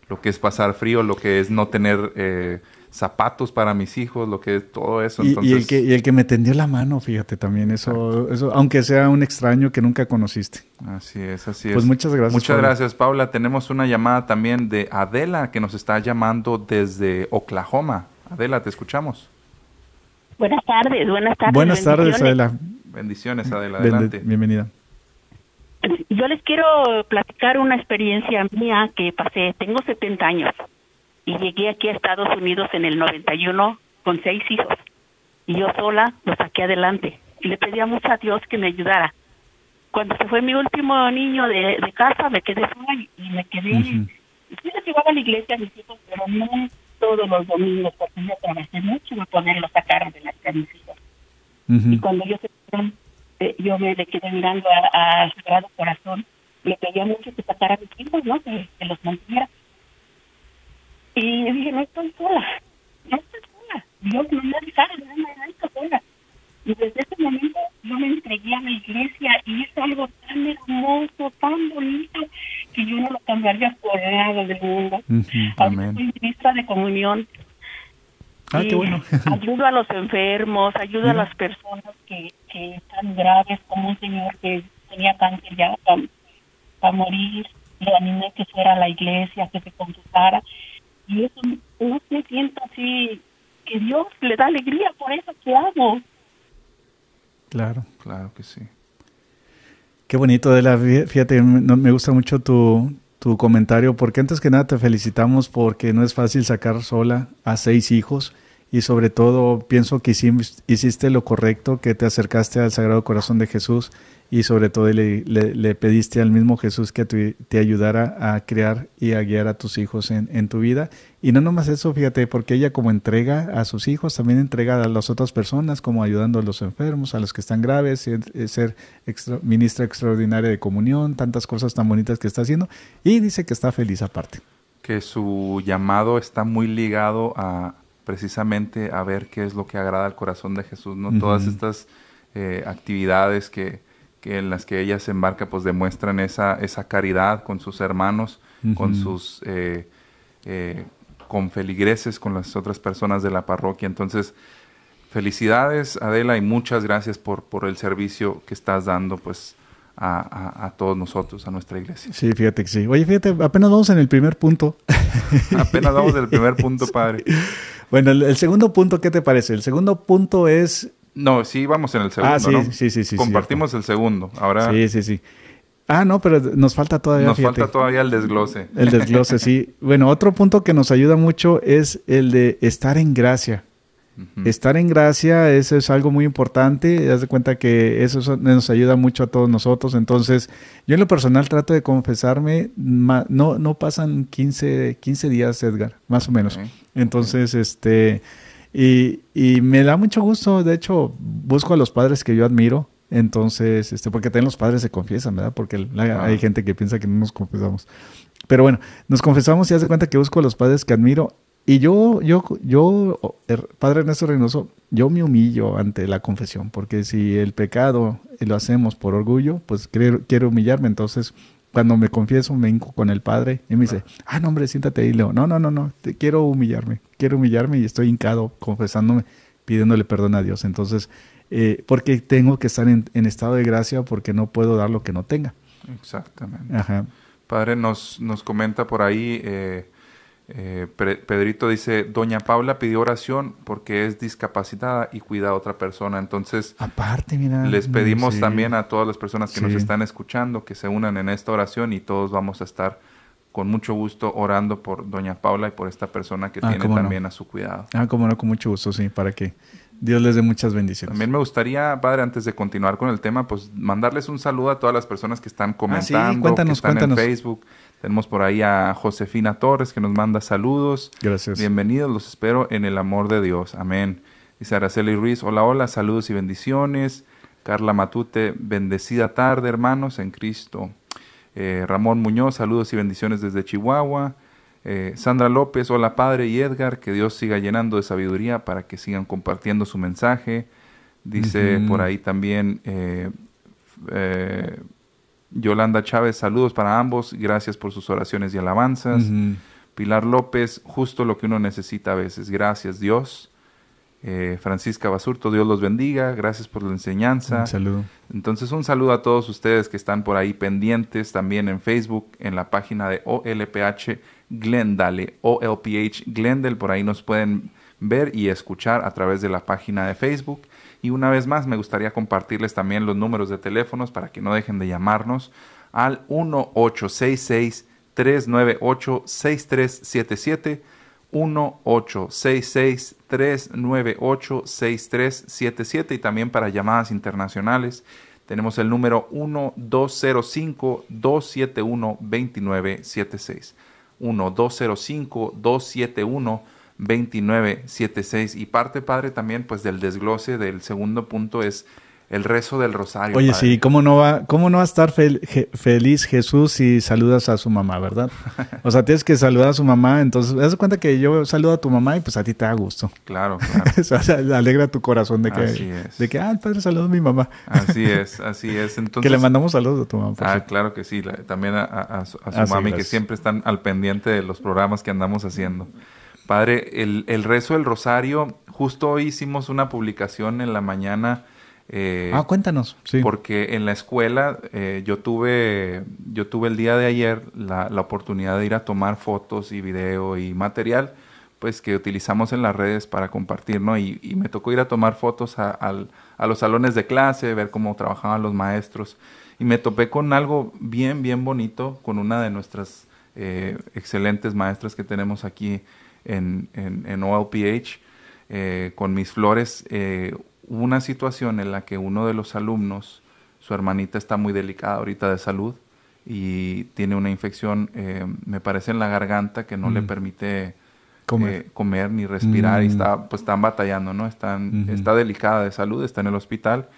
lo que es pasar frío, lo que es no tener eh, zapatos para mis hijos, lo que es todo eso. Y, el que, y el que me tendió la mano, fíjate también, eso, eso, aunque sea un extraño que nunca conociste. Así es, así es. Pues muchas gracias, Muchas Paula. gracias, Paula. Tenemos una llamada también de Adela que nos está llamando desde Oklahoma. Adela, te escuchamos. Buenas tardes, buenas tardes. Buenas tardes, Adela. Bendiciones, Adela. Adelante. Bienvenida. Yo les quiero platicar una experiencia mía que pasé. Tengo 70 años y llegué aquí a Estados Unidos en el 91 con seis hijos. Y yo sola lo saqué adelante. Y le pedía mucho a Dios que me ayudara. Cuando se fue mi último niño de, casa, me quedé sola y me quedé. Uh Yo les llevaba a la iglesia a mis hijos, pero no todos los domingos, porque yo trabajé mucho para poderlo sacar de las camisas. Y cuando yo se eh, yo me le quedé mirando al Sagrado Corazón, le pedía mucho que sacara a mis hijos, ¿no? Que, los mantuviera. Y dije, no estoy sola, no estoy sola. Dios no me dejar, no me estoy sola. Y desde ese momento yo me entregué a la iglesia y es algo tan hermoso, tan bonito, que yo no lo cambiaría por nada del mundo. Ahora soy ministra de comunión. Ah, qué bueno. ayudo a los enfermos, ayudo a las personas que, que están graves, como un señor que tenía cáncer ya para morir. Le animé que fuera a la iglesia, que se confesara. Y eso no me siento así, que Dios le da alegría por eso que hago. Claro. Claro que sí. Qué bonito, Adela. Fíjate, me gusta mucho tu, tu comentario, porque antes que nada te felicitamos porque no es fácil sacar sola a seis hijos y sobre todo pienso que hiciste lo correcto, que te acercaste al Sagrado Corazón de Jesús y sobre todo le, le, pediste al mismo Jesús que te, ayudara a crear y a guiar a tus hijos en, en, tu vida. Y no nomás eso, fíjate, porque ella como entrega a sus hijos, también entrega a las otras personas, como ayudando a los enfermos, a los que están graves, ser ministra extraordinaria de comunión, tantas cosas tan bonitas que está haciendo. Y dice que está feliz aparte. Que su llamado está muy ligado a precisamente a ver qué es lo que agrada al corazón de Jesús, ¿no? Todas estas eh, actividades que en las que ella se embarca, pues demuestran esa, esa caridad con sus hermanos, con sus eh, eh, con feligreses, con las otras personas de la parroquia. Entonces, felicidades Adela y muchas gracias por, por el servicio que estás dando, pues. A, todos nosotros, a nuestra iglesia. Sí, fíjate que sí. Oye, fíjate, apenas vamos en el primer punto. apenas vamos en el primer punto, padre. Bueno, el, segundo punto, ¿qué te parece? El segundo punto es no, sí, vamos en el segundo, ah, sí, sí, sí, sí, Compartimos el segundo. Ahora... Sí, sí, sí. Ah, no, pero nos falta todavía. Nos falta todavía el desglose. El desglose, sí. Bueno, otro punto que nos ayuda mucho es el de estar en gracia. Estar en gracia, eso es algo muy importante. Haz de cuenta que eso nos ayuda mucho a todos nosotros. Entonces, yo en lo personal trato de confesarme. No, no pasan 15, 15 días, Edgar, más o menos. Entonces, este y, y, me da mucho gusto, de hecho, busco a los padres que yo admiro, entonces, este, porque también los padres se confiesan, ¿verdad? Porque hay gente que piensa que no nos confesamos. Pero bueno, nos confesamos y hace cuenta que busco a los padres que admiro. Y yo, yo, yo, er, Padre Ernesto Reynoso, yo me humillo ante la confesión, porque si el pecado lo hacemos por orgullo, pues quiero, quiero humillarme. Entonces, cuando me confieso, me hinco con el Padre y me dice, ah, no, hombre, siéntate ahí, Leo. No, no, no, no, te quiero humillarme, quiero humillarme y estoy hincado, confesándome, pidiéndole perdón a Dios. Entonces, eh, porque tengo que estar en, estado de gracia porque no puedo dar lo que no tenga. Exactamente. Ajá. Padre, nos, nos comenta por ahí eh, eh, Pedrito dice, Doña Paula pidió oración porque es discapacitada y cuida a otra persona. Entonces, aparte, mira, les pedimos también a todas las personas que nos están escuchando que se unan en esta oración y todos vamos a estar con mucho gusto orando por Doña Paula y por esta persona que ah, tiene también a su cuidado. Ah, como no, con mucho gusto, sí, para que Dios les dé muchas bendiciones. También me gustaría, padre, antes de continuar con el tema, pues mandarles un saludo a todas las personas que están ah, comentando, que están en Facebook tenemos por ahí a Josefina Torres que nos manda saludos. Gracias. Bienvenidos, los espero en el amor de Dios. Amén. Dice Araceli Ruiz, hola, hola, saludos y bendiciones. Carla Matute, bendecida tarde, hermanos, en Cristo. Eh, Ramón Muñoz, saludos y bendiciones desde Chihuahua. Eh, Sandra López, hola Padre y Edgar, que Dios siga llenando de sabiduría para que sigan compartiendo su mensaje. Dice por ahí también eh, Yolanda Chávez, saludos para ambos, gracias por sus oraciones y alabanzas. Pilar López, justo lo que uno necesita a veces, gracias Dios. Eh, Francisca Basurto, Dios los bendiga, gracias por la enseñanza. Un saludo. Entonces un saludo a todos ustedes que están por ahí pendientes, también en Facebook, en la página de OLPH Glendale, OLPH Glendale, por ahí nos pueden ver y escuchar a través de la página de Facebook. Y una vez más, me gustaría compartirles también los números de teléfonos para que no dejen de llamarnos al 1866 398 6377 1-866-398-6377 y también para llamadas internacionales tenemos el número 1-205-271-2976. 1-205-271-2976. Y parte, padre, también pues del desglose del segundo punto es el rezo del rosario. Oye, sí, ¿cómo no, va, ¿cómo no va a estar feliz Jesús si saludas a su mamá, verdad? O sea, tienes que saludar a su mamá, entonces, das cuenta que yo saludo a tu mamá y pues a ti te da gusto. Claro, claro. o sea, alegra tu corazón de que, de que, ah, el padre saludó a mi mamá. Así es, así es. Entonces, que le mandamos saludos a tu mamá. Ah, claro que sí, también a, su, a mami, que siempre están al pendiente de los programas que andamos haciendo. Padre, el, el rezo del rosario, justo hoy hicimos una publicación en la mañana eh, ah, cuéntanos. Sí. Porque en la escuela eh, yo, tuve, yo tuve el día de ayer la, la, oportunidad de ir a tomar fotos y video y material pues que utilizamos en las redes para compartir, ¿no? Y, y me tocó ir a tomar fotos a, a, los salones de clase, ver cómo trabajaban los maestros. Y me topé con algo bien, bien bonito, con una de nuestras eh, excelentes maestras que tenemos aquí en, en, en OLPH, con mis flores hubo una situación en la que uno de los alumnos, su hermanita está muy delicada ahorita de salud y tiene una infección, eh, me parece en la garganta que no le mm. permite eh, comer. ni respirar y mm. está, pues están batallando, ¿no? Están, Está delicada de salud, está en el hospital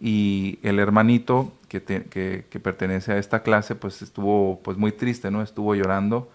y el hermanito que, que, pertenece a esta clase pues estuvo pues muy triste, ¿no? Estuvo llorando.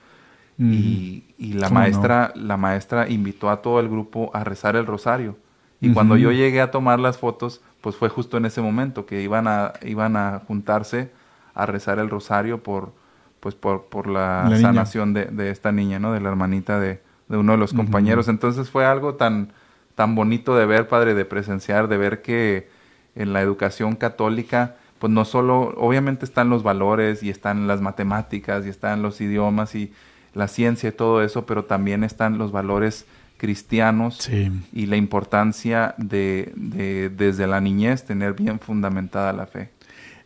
Y, y, la maestra, la maestra invitó a todo el grupo a rezar el rosario. Y cuando yo llegué a tomar las fotos, pues fue justo en ese momento que iban a, iban a juntarse a rezar el rosario por, pues por, por la, sanación de, de, esta niña, ¿no? De la hermanita de, de uno de los compañeros. Entonces fue algo tan, tan bonito de ver, padre, de presenciar, de ver que en la educación católica, pues no solo, obviamente están los valores y están las matemáticas y están los idiomas y la ciencia y todo eso, pero también están los valores cristianos y la importancia de, desde la niñez tener bien fundamentada la fe.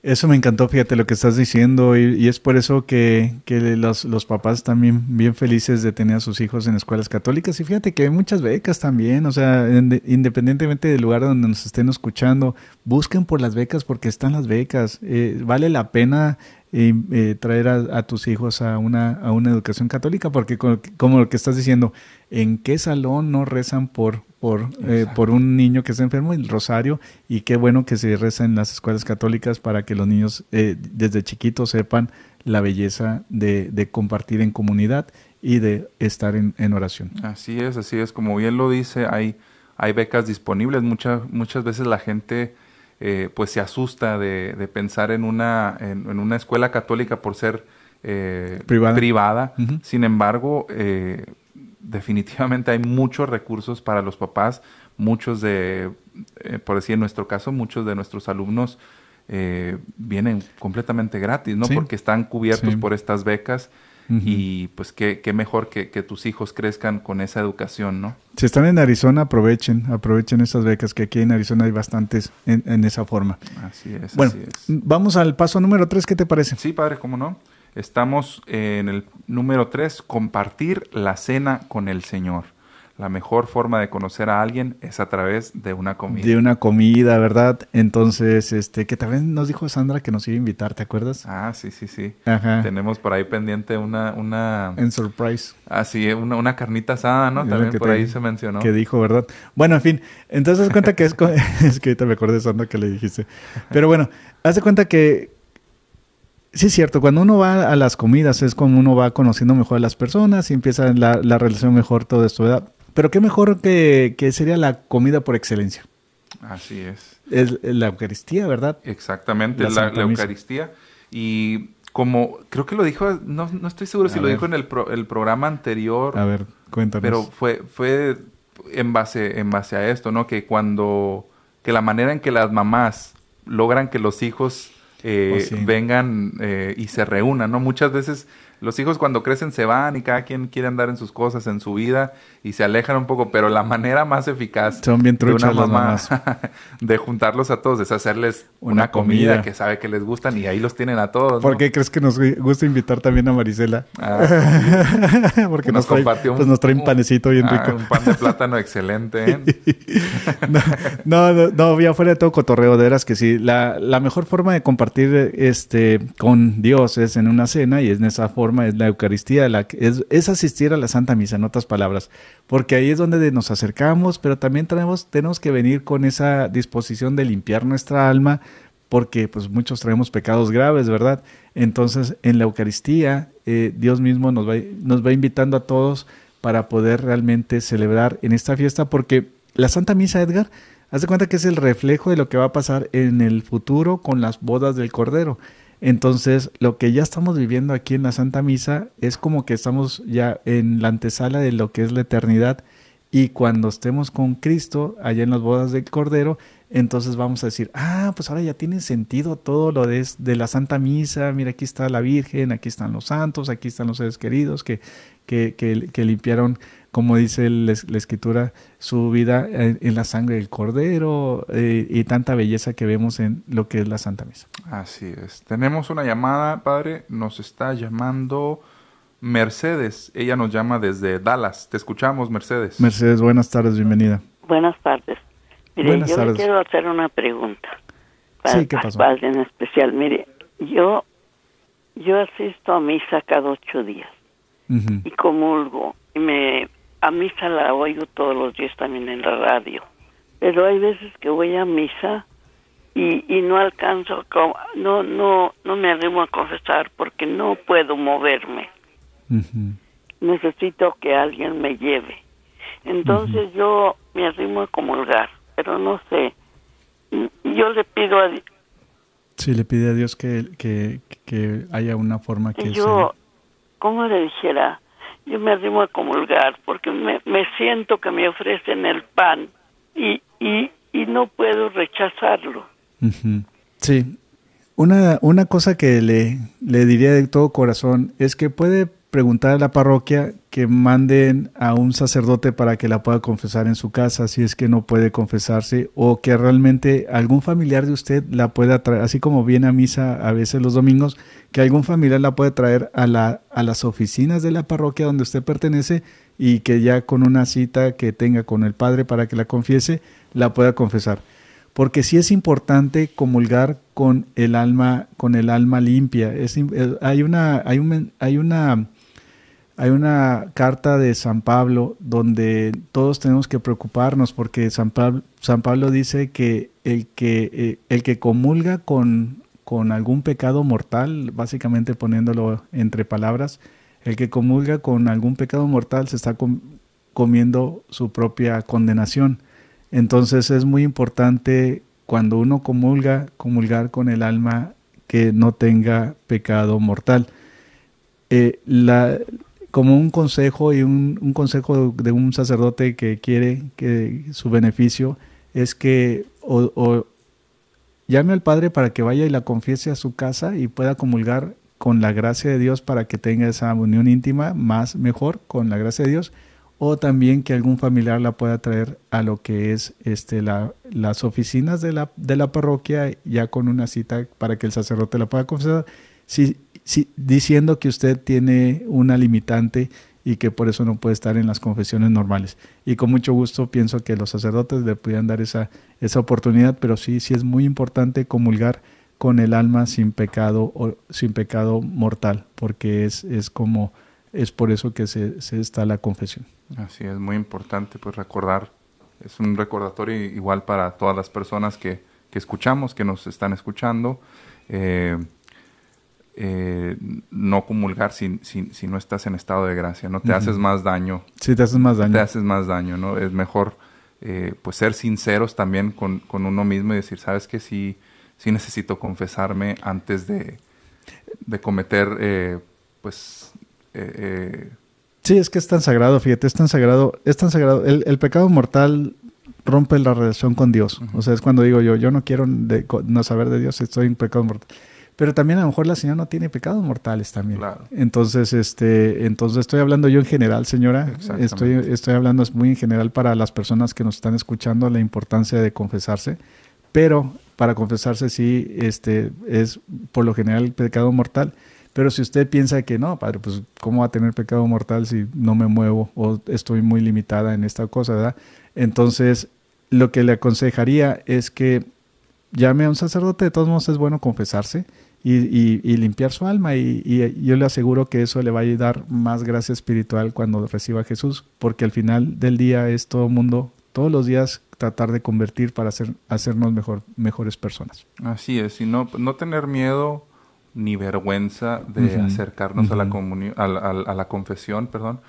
Eso me encantó, fíjate lo que estás diciendo, y, es por eso que, los, los, papás están bien, bien, felices de tener a sus hijos en escuelas católicas. Y fíjate que hay muchas becas también, o sea, independientemente del lugar donde nos estén escuchando, busquen por las becas porque están las becas. Eh, vale la pena y eh, traer a, tus hijos a una, a una educación católica, porque como, lo que estás diciendo, ¿en qué salón no rezan por, por, eh, por un niño que está enfermo? El rosario, y qué bueno que se reza en las escuelas católicas para que los niños eh, desde chiquitos sepan la belleza de, de, compartir en comunidad y de estar en, en, oración. Así es, así es, como bien lo dice, hay, hay becas disponibles, muchas, muchas veces la gente eh, pues se asusta de, pensar en una, en, una escuela católica por ser eh, privada. Sin embargo, eh, definitivamente hay muchos recursos para los papás, muchos de, por decir en nuestro caso, muchos de nuestros alumnos vienen completamente gratis, ¿no? Porque están cubiertos por estas becas y pues qué, qué mejor que, que, tus hijos crezcan con esa educación, ¿no? Si están en Arizona, aprovechen, aprovechen esas becas, que aquí en Arizona hay bastantes en, en esa forma. Así es. Bueno, así es. vamos al paso número tres, ¿qué te parece? Sí, padre, cómo no. Estamos en el número tres, compartir la cena con el Señor la mejor forma de conocer a alguien es a través de una comida. De una comida, ¿verdad? Entonces, este, que también nos dijo Sandra que nos iba a invitar, ¿te acuerdas? Ah, sí, sí, sí. Ajá. Tenemos por ahí pendiente una... una en surprise. Ah, sí, una, una carnita asada, ¿no? También por ahí se mencionó. Que dijo, ¿verdad? Bueno, en fin, entonces haz cuenta que es... es que ahorita me acordé de Sandra que le dijiste. Pero bueno, haz de cuenta que Sí, es cierto. Cuando uno va a las comidas es como uno va conociendo mejor a las personas y empieza la, la relación mejor, todo esto, ¿verdad? Pero qué mejor que, sería la comida por excelencia. Así es. Es la Eucaristía, ¿verdad? Exactamente, la, la, Eucaristía. Y como creo que lo dijo, no, no estoy seguro si lo dijo en el, el programa anterior. A ver, cuéntanos. Pero fue, fue en, base, en base a esto, ¿no? Que cuando, que la manera en que las mamás logran que los hijos eh, oh, vengan eh, y se reúnan, ¿no? Muchas veces los hijos cuando crecen se van y cada quien quiere andar en sus cosas, en su vida y se alejan un poco, pero la manera más eficaz Son bien de una las mamá de juntarlos a todos es hacerles una, Una comida, comida. que sabe que les gustan y ahí los tienen a todos. ¿no? ¿Por qué crees que nos gusta invitar también a Marisela? Ah, Porque nos nos, trae, compartió un- pues nos trae un panecito bien ah, rico. un pan de plátano excelente. ¿eh? No, no, no, ya fuera de todo cotorreo, de veras que sí. La, la mejor forma de compartir este con Dios es en una cena y en esa forma es la Eucaristía, es, asistir a la Santa Misa, en otras palabras. Porque ahí es donde de- nos acercamos, pero también tenemos, tenemos que venir con esa disposición de limpiar nuestra alma, porque pues muchos traemos pecados graves, ¿verdad? Entonces, en la Eucaristía, eh, Dios mismo nos va, nos va invitando a todos para poder realmente celebrar en esta fiesta, porque la Santa Misa, Edgar, haz de cuenta que es el reflejo de lo que va a pasar en el futuro con las bodas del Cordero. Entonces, lo que ya estamos viviendo aquí en la Santa Misa es como que estamos ya en la antesala de lo que es la eternidad. Y cuando estemos con Cristo allá en las bodas del Cordero, entonces vamos a decir, ah, pues ahora ya tiene sentido todo lo de, la Santa Misa, mira, aquí está la Virgen, aquí están los santos, aquí están los seres queridos que, que, que, que limpiaron, como dice el- la Escritura, su vida en, en la sangre del Cordero eh, y tanta belleza que vemos en lo que es la Santa Misa. Así es. Tenemos una llamada, padre. Nos está llamando Mercedes. Ella nos llama desde Dallas. Te escuchamos, Mercedes. Mercedes, buenas tardes, bienvenida. Buenas tardes. Mire, Buenas yo tardes. le quiero hacer una pregunta. Sí, ¿qué pasó? Para alguien especial. Mire, yo, yo asisto a misa cada ocho días y comulgo. Y me, a misa la oigo todos los días también en la radio. Pero hay veces que voy a misa y, y no alcanzo, no, no, no me arrimo a confesar porque no puedo moverme. Necesito que alguien me lleve. Entonces yo me arrimo a comulgar, pero no sé. Yo le pido a Sí, le pide a Dios que, que, que haya una forma que yo, ¿cómo le dijera? Yo me arrimo a comulgar porque me, me siento que me ofrecen el pan y, y, y no puedo rechazarlo. Sí. Una, una cosa que le, le diría de todo corazón es que puede preguntar a la parroquia que manden a un sacerdote para que la pueda confesar en su casa si es que no puede confesarse o que realmente algún familiar de usted la pueda traer, así como viene a misa a veces los domingos, que algún familiar la puede traer a, la, a las oficinas de la parroquia donde usted pertenece y que ya con una cita que tenga con el padre para que la confiese, la pueda confesar. Porque sí es importante comulgar con el alma con el alma limpia. Es, eh, hay una hay un hay una hay una carta de San Pablo donde todos tenemos que preocuparnos porque San Pablo, dice que el que eh, el que comulga con con algún pecado mortal básicamente poniéndolo entre palabras el que comulga con algún pecado mortal se está com- comiendo su propia condenación entonces es muy importante cuando uno comulga, comulgar con el alma que no tenga pecado mortal. Eh, la, como un consejo y un, un consejo de un sacerdote que quiere que su beneficio es que o, llame al Padre para que vaya y la confiese a su casa y pueda comulgar con la gracia de Dios para que tenga esa unión íntima más mejor con la gracia de Dios o también que algún familiar la pueda traer a lo que es este la, las oficinas de la, de la parroquia ya con una cita para que el sacerdote la pueda confesar. Si, si- diciendo que usted tiene una limitante y que por eso no puede estar en las confesiones normales. Y con mucho gusto pienso que los sacerdotes le pudieran dar esa, esa oportunidad, pero sí, sí es muy importante comulgar con el alma sin pecado o sin pecado mortal, porque es, es como es por eso que se, se está la confesión. Así es, muy importante pues recordar, es un recordatorio igual para todas las personas que, que escuchamos, que nos están escuchando, eh, eh, no comulgar si, si, si no estás en estado de gracia, no te haces más daño, Sí, te haces más daño. te haces más daño, ¿no? Es mejor eh, pues ser sinceros también con, con uno mismo y decir, sabes que sí, sí necesito confesarme antes de, de cometer eh, pues eh, eh, Sí, es que es tan sagrado, fíjate, es tan sagrado, es tan sagrado. El, el pecado mortal rompe la relación con Dios. O sea, es cuando digo yo, yo no quiero de- no saber de Dios, estoy en pecado mortal. Pero también a lo mejor la señora no tiene pecados mortales también. Claro. Entonces, este, entonces estoy hablando yo en general, señora. Estoy, estoy hablando muy en general para las personas que nos están escuchando la importancia de confesarse, pero para confesarse sí, este, es por lo general el pecado mortal. Pero si usted piensa que no, padre, pues ¿cómo va a tener pecado mortal si no me muevo o estoy muy limitada en esta cosa, ¿verdad? Entonces, lo que le aconsejaría es que llame a un sacerdote, de todos modos es bueno confesarse y, y- y limpiar su alma y, y yo le aseguro que eso le va a dar más gracia espiritual cuando reciba a Jesús, porque al final del día es todo mundo, todos los días tratar de convertir para hacer, hacernos mejor, mejores personas. Así es, y no, no tener miedo ni vergüenza de acercarnos a, la a, la, a la- a la confesión, perdón,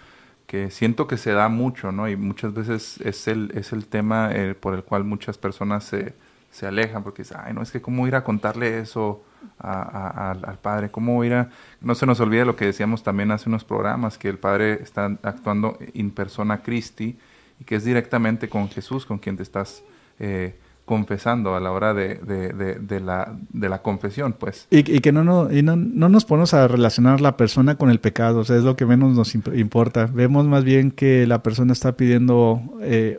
que siento que se da mucho, ¿no? Y muchas veces es el, es el tema eh, por el cual muchas personas se, se alejan, porque dicen, ay, no, es que cómo ir a contarle eso al padre, cómo ir a... No se nos olvide lo que decíamos también hace unos programas, que el padre está actuando in persona Christi y que es directamente con Jesús con quien te estás eh, confesando a la hora de, de- de- de la, confesión, pues. Y, que no, no, y no, no nos ponemos a relacionar la persona con el pecado, o sea, es lo que menos nos imp- importa. Vemos más bien que la persona está pidiendo eh,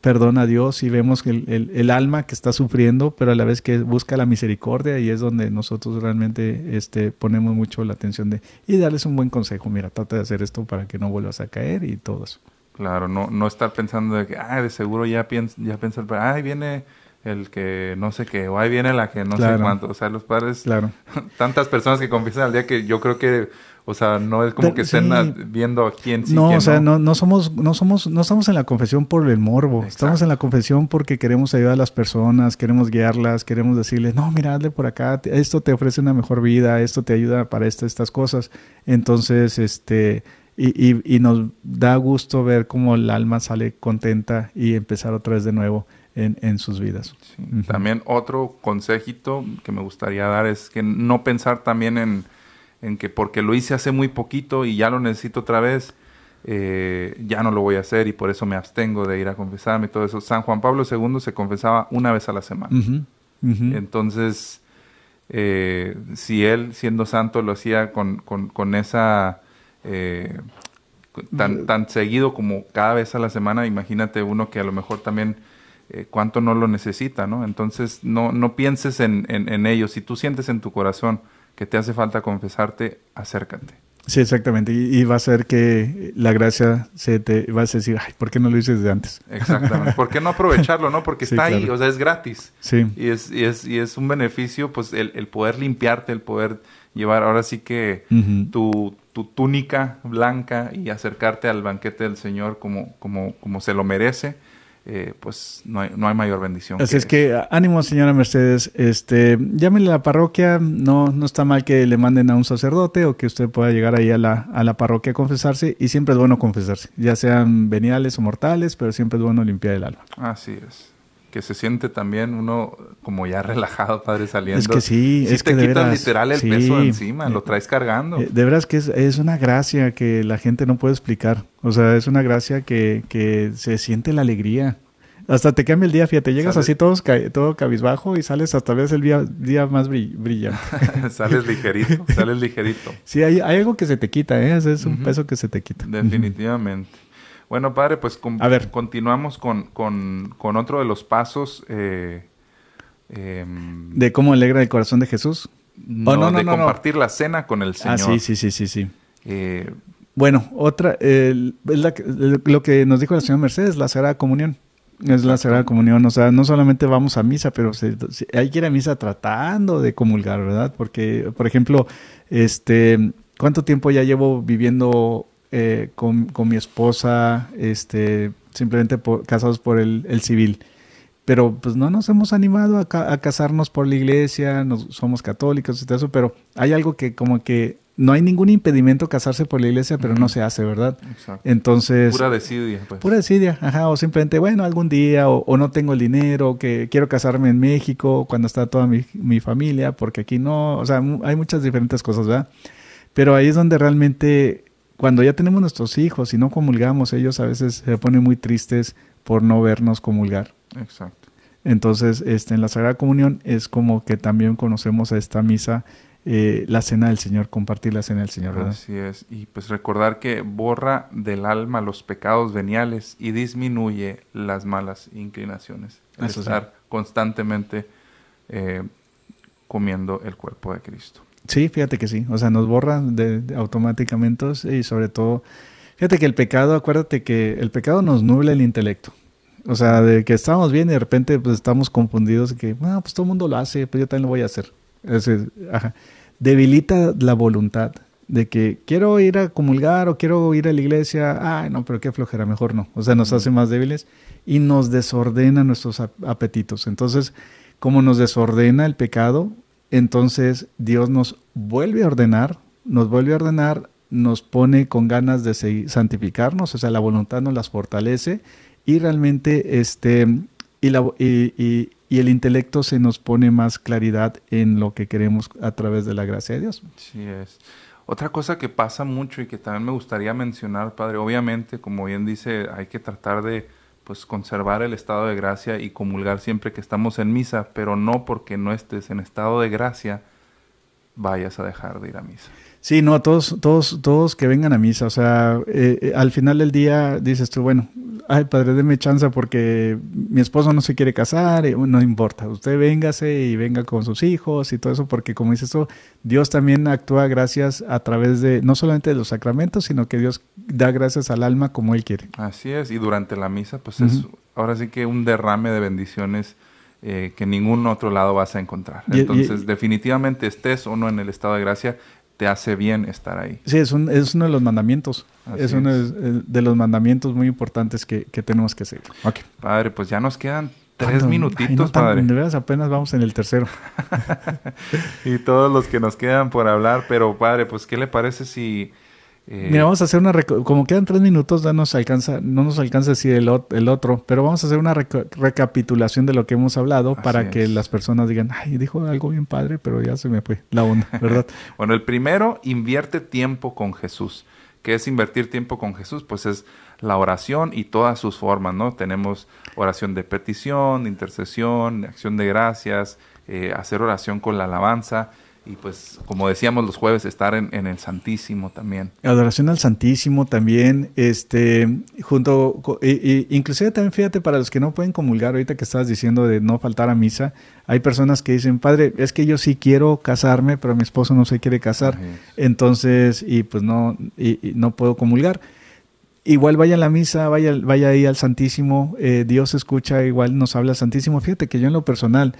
perdón a Dios y vemos que el, el- el alma que está sufriendo, pero a la vez que busca la misericordia y es donde nosotros realmente este, ponemos mucho la atención de y darles un buen consejo. Mira, trata de hacer esto para que no vuelvas a caer y todo eso. Claro, no, no estar pensando de que, ah, de seguro ya piensa, ya piensa el padre, ahí viene el que no sé qué, o ahí viene la que no Claro. sé cuánto. O sea, los padres, Claro. tantas personas que confiesan al día que yo creo que, o sea, no es como Pero que estén sí. viendo a quién sí, no, quién o sea, no. no, no somos, no somos, no estamos en la confesión por el morbo. Exacto. Estamos en la confesión porque queremos ayudar a las personas, queremos guiarlas, queremos decirles, no, mira, hazle por acá, esto te ofrece una mejor vida, esto te ayuda para esta- estas cosas. Entonces, este, y, y, y nos da gusto ver cómo el alma sale contenta y empezar otra vez de nuevo en, en sus vidas. Sí. También otro consejito que me gustaría dar es que no pensar también en, en que porque lo hice hace muy poquito y ya lo necesito otra vez, eh, ya no lo voy a hacer y por eso me abstengo de ir a confesarme y todo eso. San Juan Pablo II se confesaba una vez a la semana. Entonces, eh, si él, siendo santo, lo hacía con, con, con esa... eh, tan, tan seguido como cada vez a la semana, imagínate uno que a lo mejor también eh, cuánto no lo necesita, ¿no? Entonces, no, no pienses en, en, en ello. Si tú sientes en tu corazón que te hace falta confesarte, acércate. Sí, exactamente. Y, y va a ser que la gracia se te vas a decir, ay, ¿por qué no lo hice desde antes? Exactamente. ¿Por qué no aprovecharlo, no? Porque Sí, está ahí, o sea, es gratis. Sí. Y es, y es, y es un beneficio, pues, el, el poder limpiarte, el poder llevar ahora sí que Ujú. tu, tu túnica blanca y acercarte al banquete del Señor como, como, como se lo merece, eh, pues no hay, no hay mayor bendición. Así es que ánimo, señora Mercedes. Este, llámenle a la parroquia. No, no está mal que le manden a un sacerdote o que usted pueda llegar ahí a la, a la parroquia a confesarse. Y siempre es bueno confesarse, ya sean veniales o mortales, pero siempre es bueno limpiar el alma. Así es. Que se siente también uno como ya relajado, padre, saliendo. Es que sí, es te que de quitas veras, literal el sí. peso encima, lo Eh, traes cargando. Eh, De veras que es, es una gracia que la gente no puede explicar. O sea, es una gracia que, que se siente la alegría. Hasta te cambia el día, fíjate, llegas así todos todo cabizbajo y sales hasta vez el día, día más brill- brillante. sales ligerito, sales ligerito. Sí, hay, hay algo que se te quita, ¿eh? Es- un peso que se te quita. Definitivamente. Bueno, padre, pues A ver. continuamos con, con, con otro de los pasos. Eh, em, De cómo alegra el corazón de Jesús. no, Oh, no, no, de no, compartir la cena con el Señor. Ah, sí, sí, sí, sí, sí. Eh, Bueno, otra, el- la lo que nos dijo la señora Mercedes, la Sagrada Comunión. Es la Sagrada Comunión, o sea, no solamente vamos a misa, pero se- hay que ir a misa tratando de comulgar, ¿verdad? Porque, por ejemplo, este, ¿cuánto tiempo ya llevo viviendo eh, con, con mi esposa, este, simplemente por- casados por el, el civil? Pero pues no nos hemos animado a, ca- a casarnos por la iglesia, nos, somos católicos y todo eso, pero hay algo que como que no hay ningún impedimento casarse por la iglesia, pero no se hace, ¿verdad? exacto. Entonces, Pura desidia, pues. pura desidia, ajá, o simplemente, bueno, algún día, o, o no tengo el dinero, o que quiero casarme en México cuando está toda mi, mi familia, porque aquí no, o sea, hay muchas diferentes cosas, ¿verdad? Pero ahí es donde realmente, cuando ya tenemos nuestros hijos y no comulgamos, ellos a veces se ponen muy tristes por no vernos comulgar. Exacto. Entonces, este, en la Sagrada Comunión es como que también conocemos a esta misa, eh, la cena del Señor, compartir la cena del Señor. ¿verdad? Así es. Y pues recordar que borra del alma los pecados veniales y disminuye las malas inclinaciones. El Eso sí. estar constantemente eh, comiendo el cuerpo de Cristo. Sí, fíjate que sí. O sea, nos borra de, de automáticamente y sobre todo, fíjate que el pecado, acuérdate que el pecado nos nubla el intelecto. O sea, de que estamos bien y de repente pues estamos confundidos y que, bueno, pues todo el mundo lo hace, pues yo también lo voy a hacer. Es decir, ajá. Debilita la voluntad de que quiero ir a comulgar o quiero ir a la iglesia. Ay, no, pero qué flojera, mejor no. O sea, nos hace más débiles y nos desordena nuestros ap- apetitos. Entonces, como nos desordena el pecado, entonces Dios nos vuelve a ordenar, nos vuelve a ordenar, nos pone con ganas de seguir, santificarnos, o sea, la voluntad nos las fortalece y realmente este y, la, y, y- el intelecto se nos pone más claridad en lo que queremos a través de la gracia de Dios. Sí es. Otra cosa que pasa mucho y que también me gustaría mencionar, padre, obviamente, como bien dice, hay que tratar de pues conservar el estado de gracia y comulgar siempre que estamos en misa, pero no porque no estés en estado de gracia vayas a dejar de ir a misa. Sí, no, todos, todos, todos que vengan a misa. O sea, eh, eh, al final del día dices tú, bueno, ay, padre, deme chance porque mi esposo no se quiere casar, y, bueno, no importa, usted véngase y venga con sus hijos y todo eso, porque como dices tú, Dios también actúa gracias a través de, no solamente de los sacramentos, sino que Dios da gracias al alma como Él quiere. Así es, y durante la misa, pues es ahora sí que un derrame de bendiciones eh, que ningún otro lado vas a encontrar. Y- y- Entonces, definitivamente estés o no en el estado de gracia, te hace bien estar ahí. Sí, es, un, es uno de los mandamientos. Así es uno es. de, los mandamientos muy importantes que, que tenemos que seguir. Ok. Padre, pues ya nos quedan tres minutitos, Ay, no tan- padre. de veras, apenas vamos en el tercero. y todos los que nos quedan por hablar, pero padre, pues ¿qué le parece si... eh, Mira, vamos a hacer una... Como quedan tres minutos, no nos alcanza, no nos alcanza decir el, el otro, pero vamos a hacer una recapitulación de lo que hemos hablado para que las personas digan, ay, dijo algo bien padre, pero ya se me fue la onda, ¿verdad? Bueno, el primero, invierte tiempo con Jesús. ¿Qué es invertir tiempo con Jesús? Pues es la oración y todas sus formas, ¿no? Tenemos oración de petición, de intercesión, de acción de gracias, eh, hacer oración con la alabanza y pues, como decíamos los jueves, estar en, en el Santísimo también. Adoración al Santísimo también, este, junto, y- inclusive también fíjate para los que no pueden comulgar, ahorita que estabas diciendo de no faltar a misa, hay personas que dicen, padre, es que yo sí quiero casarme, pero mi esposo no se quiere casar, entonces, y pues no, y, y no puedo comulgar. Igual vaya a la misa, vaya, vaya ahí al Santísimo, eh, Dios escucha, igual nos habla al Santísimo. Fíjate que yo en lo personal,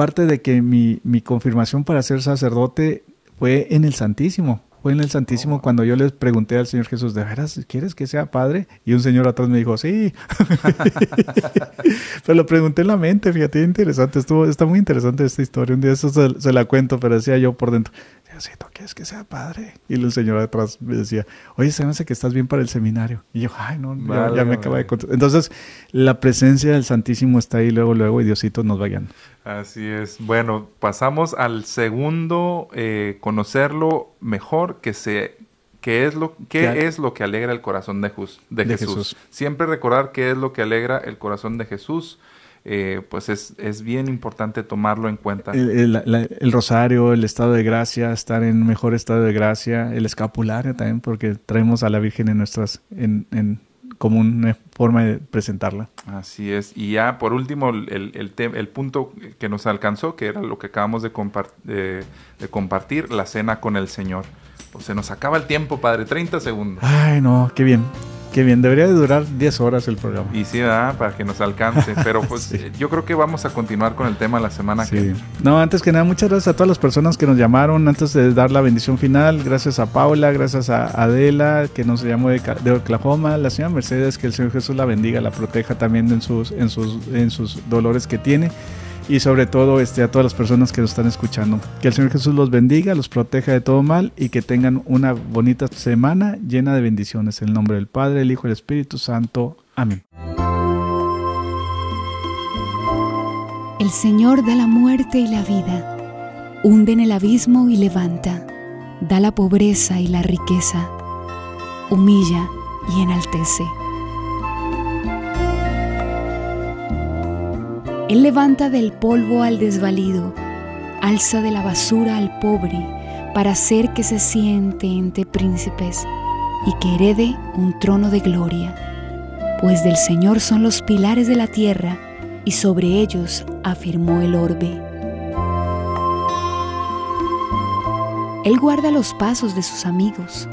parte de que mi, mi confirmación para ser sacerdote fue en el Santísimo. Fue en el Santísimo cuando yo les pregunté al Señor Jesús, ¿de veras quieres que sea padre? Y un señor atrás me dijo, sí. pero lo pregunté en la mente, fíjate, interesante. Estuvo, está muy interesante esta historia. Un día eso se, se la cuento, pero decía yo por dentro, sí, ¿tú quieres que sea padre? Y el señor atrás me decía, oye, se me hace que estás bien para el seminario. Y yo, ay, no, ya- Vale, ya, me vale. acaba de contar. Entonces, la presencia del Santísimo está ahí luego, luego, y Diosito nos va guiando. Así es. Bueno, pasamos al segundo, eh, conocerlo mejor, que se qué es lo qué Que- es lo que alegra el corazón de, Jus- de De Jesús. Jesús. Siempre recordar qué es lo que alegra el corazón de Jesús. eh, pues es, es bien importante tomarlo en cuenta. El, el- la- el rosario, el estado de gracia, estar en mejor estado de gracia, el escapulario también, porque traemos a la Virgen en nuestras, en, en como una forma de presentarla. Así es. Y ya por último, el, el, el punto que nos alcanzó, que era lo que acabamos de- de compartir, la cena con el Señor. Pues se nos acaba el tiempo, Padre, 30 segundos. Ay, no, qué bien, qué bien. Debería de durar 10 horas el programa. Y sí, ¿verdad? Para que nos alcance. Pero pues Sí. yo creo que vamos a continuar con el tema la semana que Sí. viene. No, antes que nada, muchas gracias a todas las personas que nos llamaron antes de dar la bendición final. Gracias a Paula, gracias a Adela, que nos llamó de, de Oklahoma, la señora Mercedes, que el Señor Jesús la bendiga, la proteja también en sus, en sus, en sus dolores que tiene. Y sobre todo este, a todas las personas que nos están escuchando. Que el Señor Jesús los bendiga, los proteja de todo mal y que tengan una bonita semana llena de bendiciones. En el nombre del Padre, el Hijo y el Espíritu Santo. Amén. El Señor da la muerte y la vida, hunde en el abismo y levanta, da la pobreza y la riqueza, humilla y enaltece. Él levanta del polvo al desvalido, alza de la basura al pobre, para hacer que se siente entre príncipes y que herede un trono de gloria. Pues del Señor son los pilares de la tierra, y sobre ellos afirmó el orbe. Él guarda los pasos de sus amigos,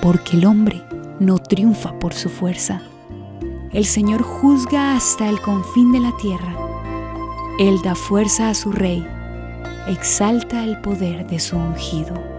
porque el hombre no triunfa por su fuerza. El Señor juzga hasta el confín de la tierra. Él da fuerza a su rey, exalta el poder de su ungido.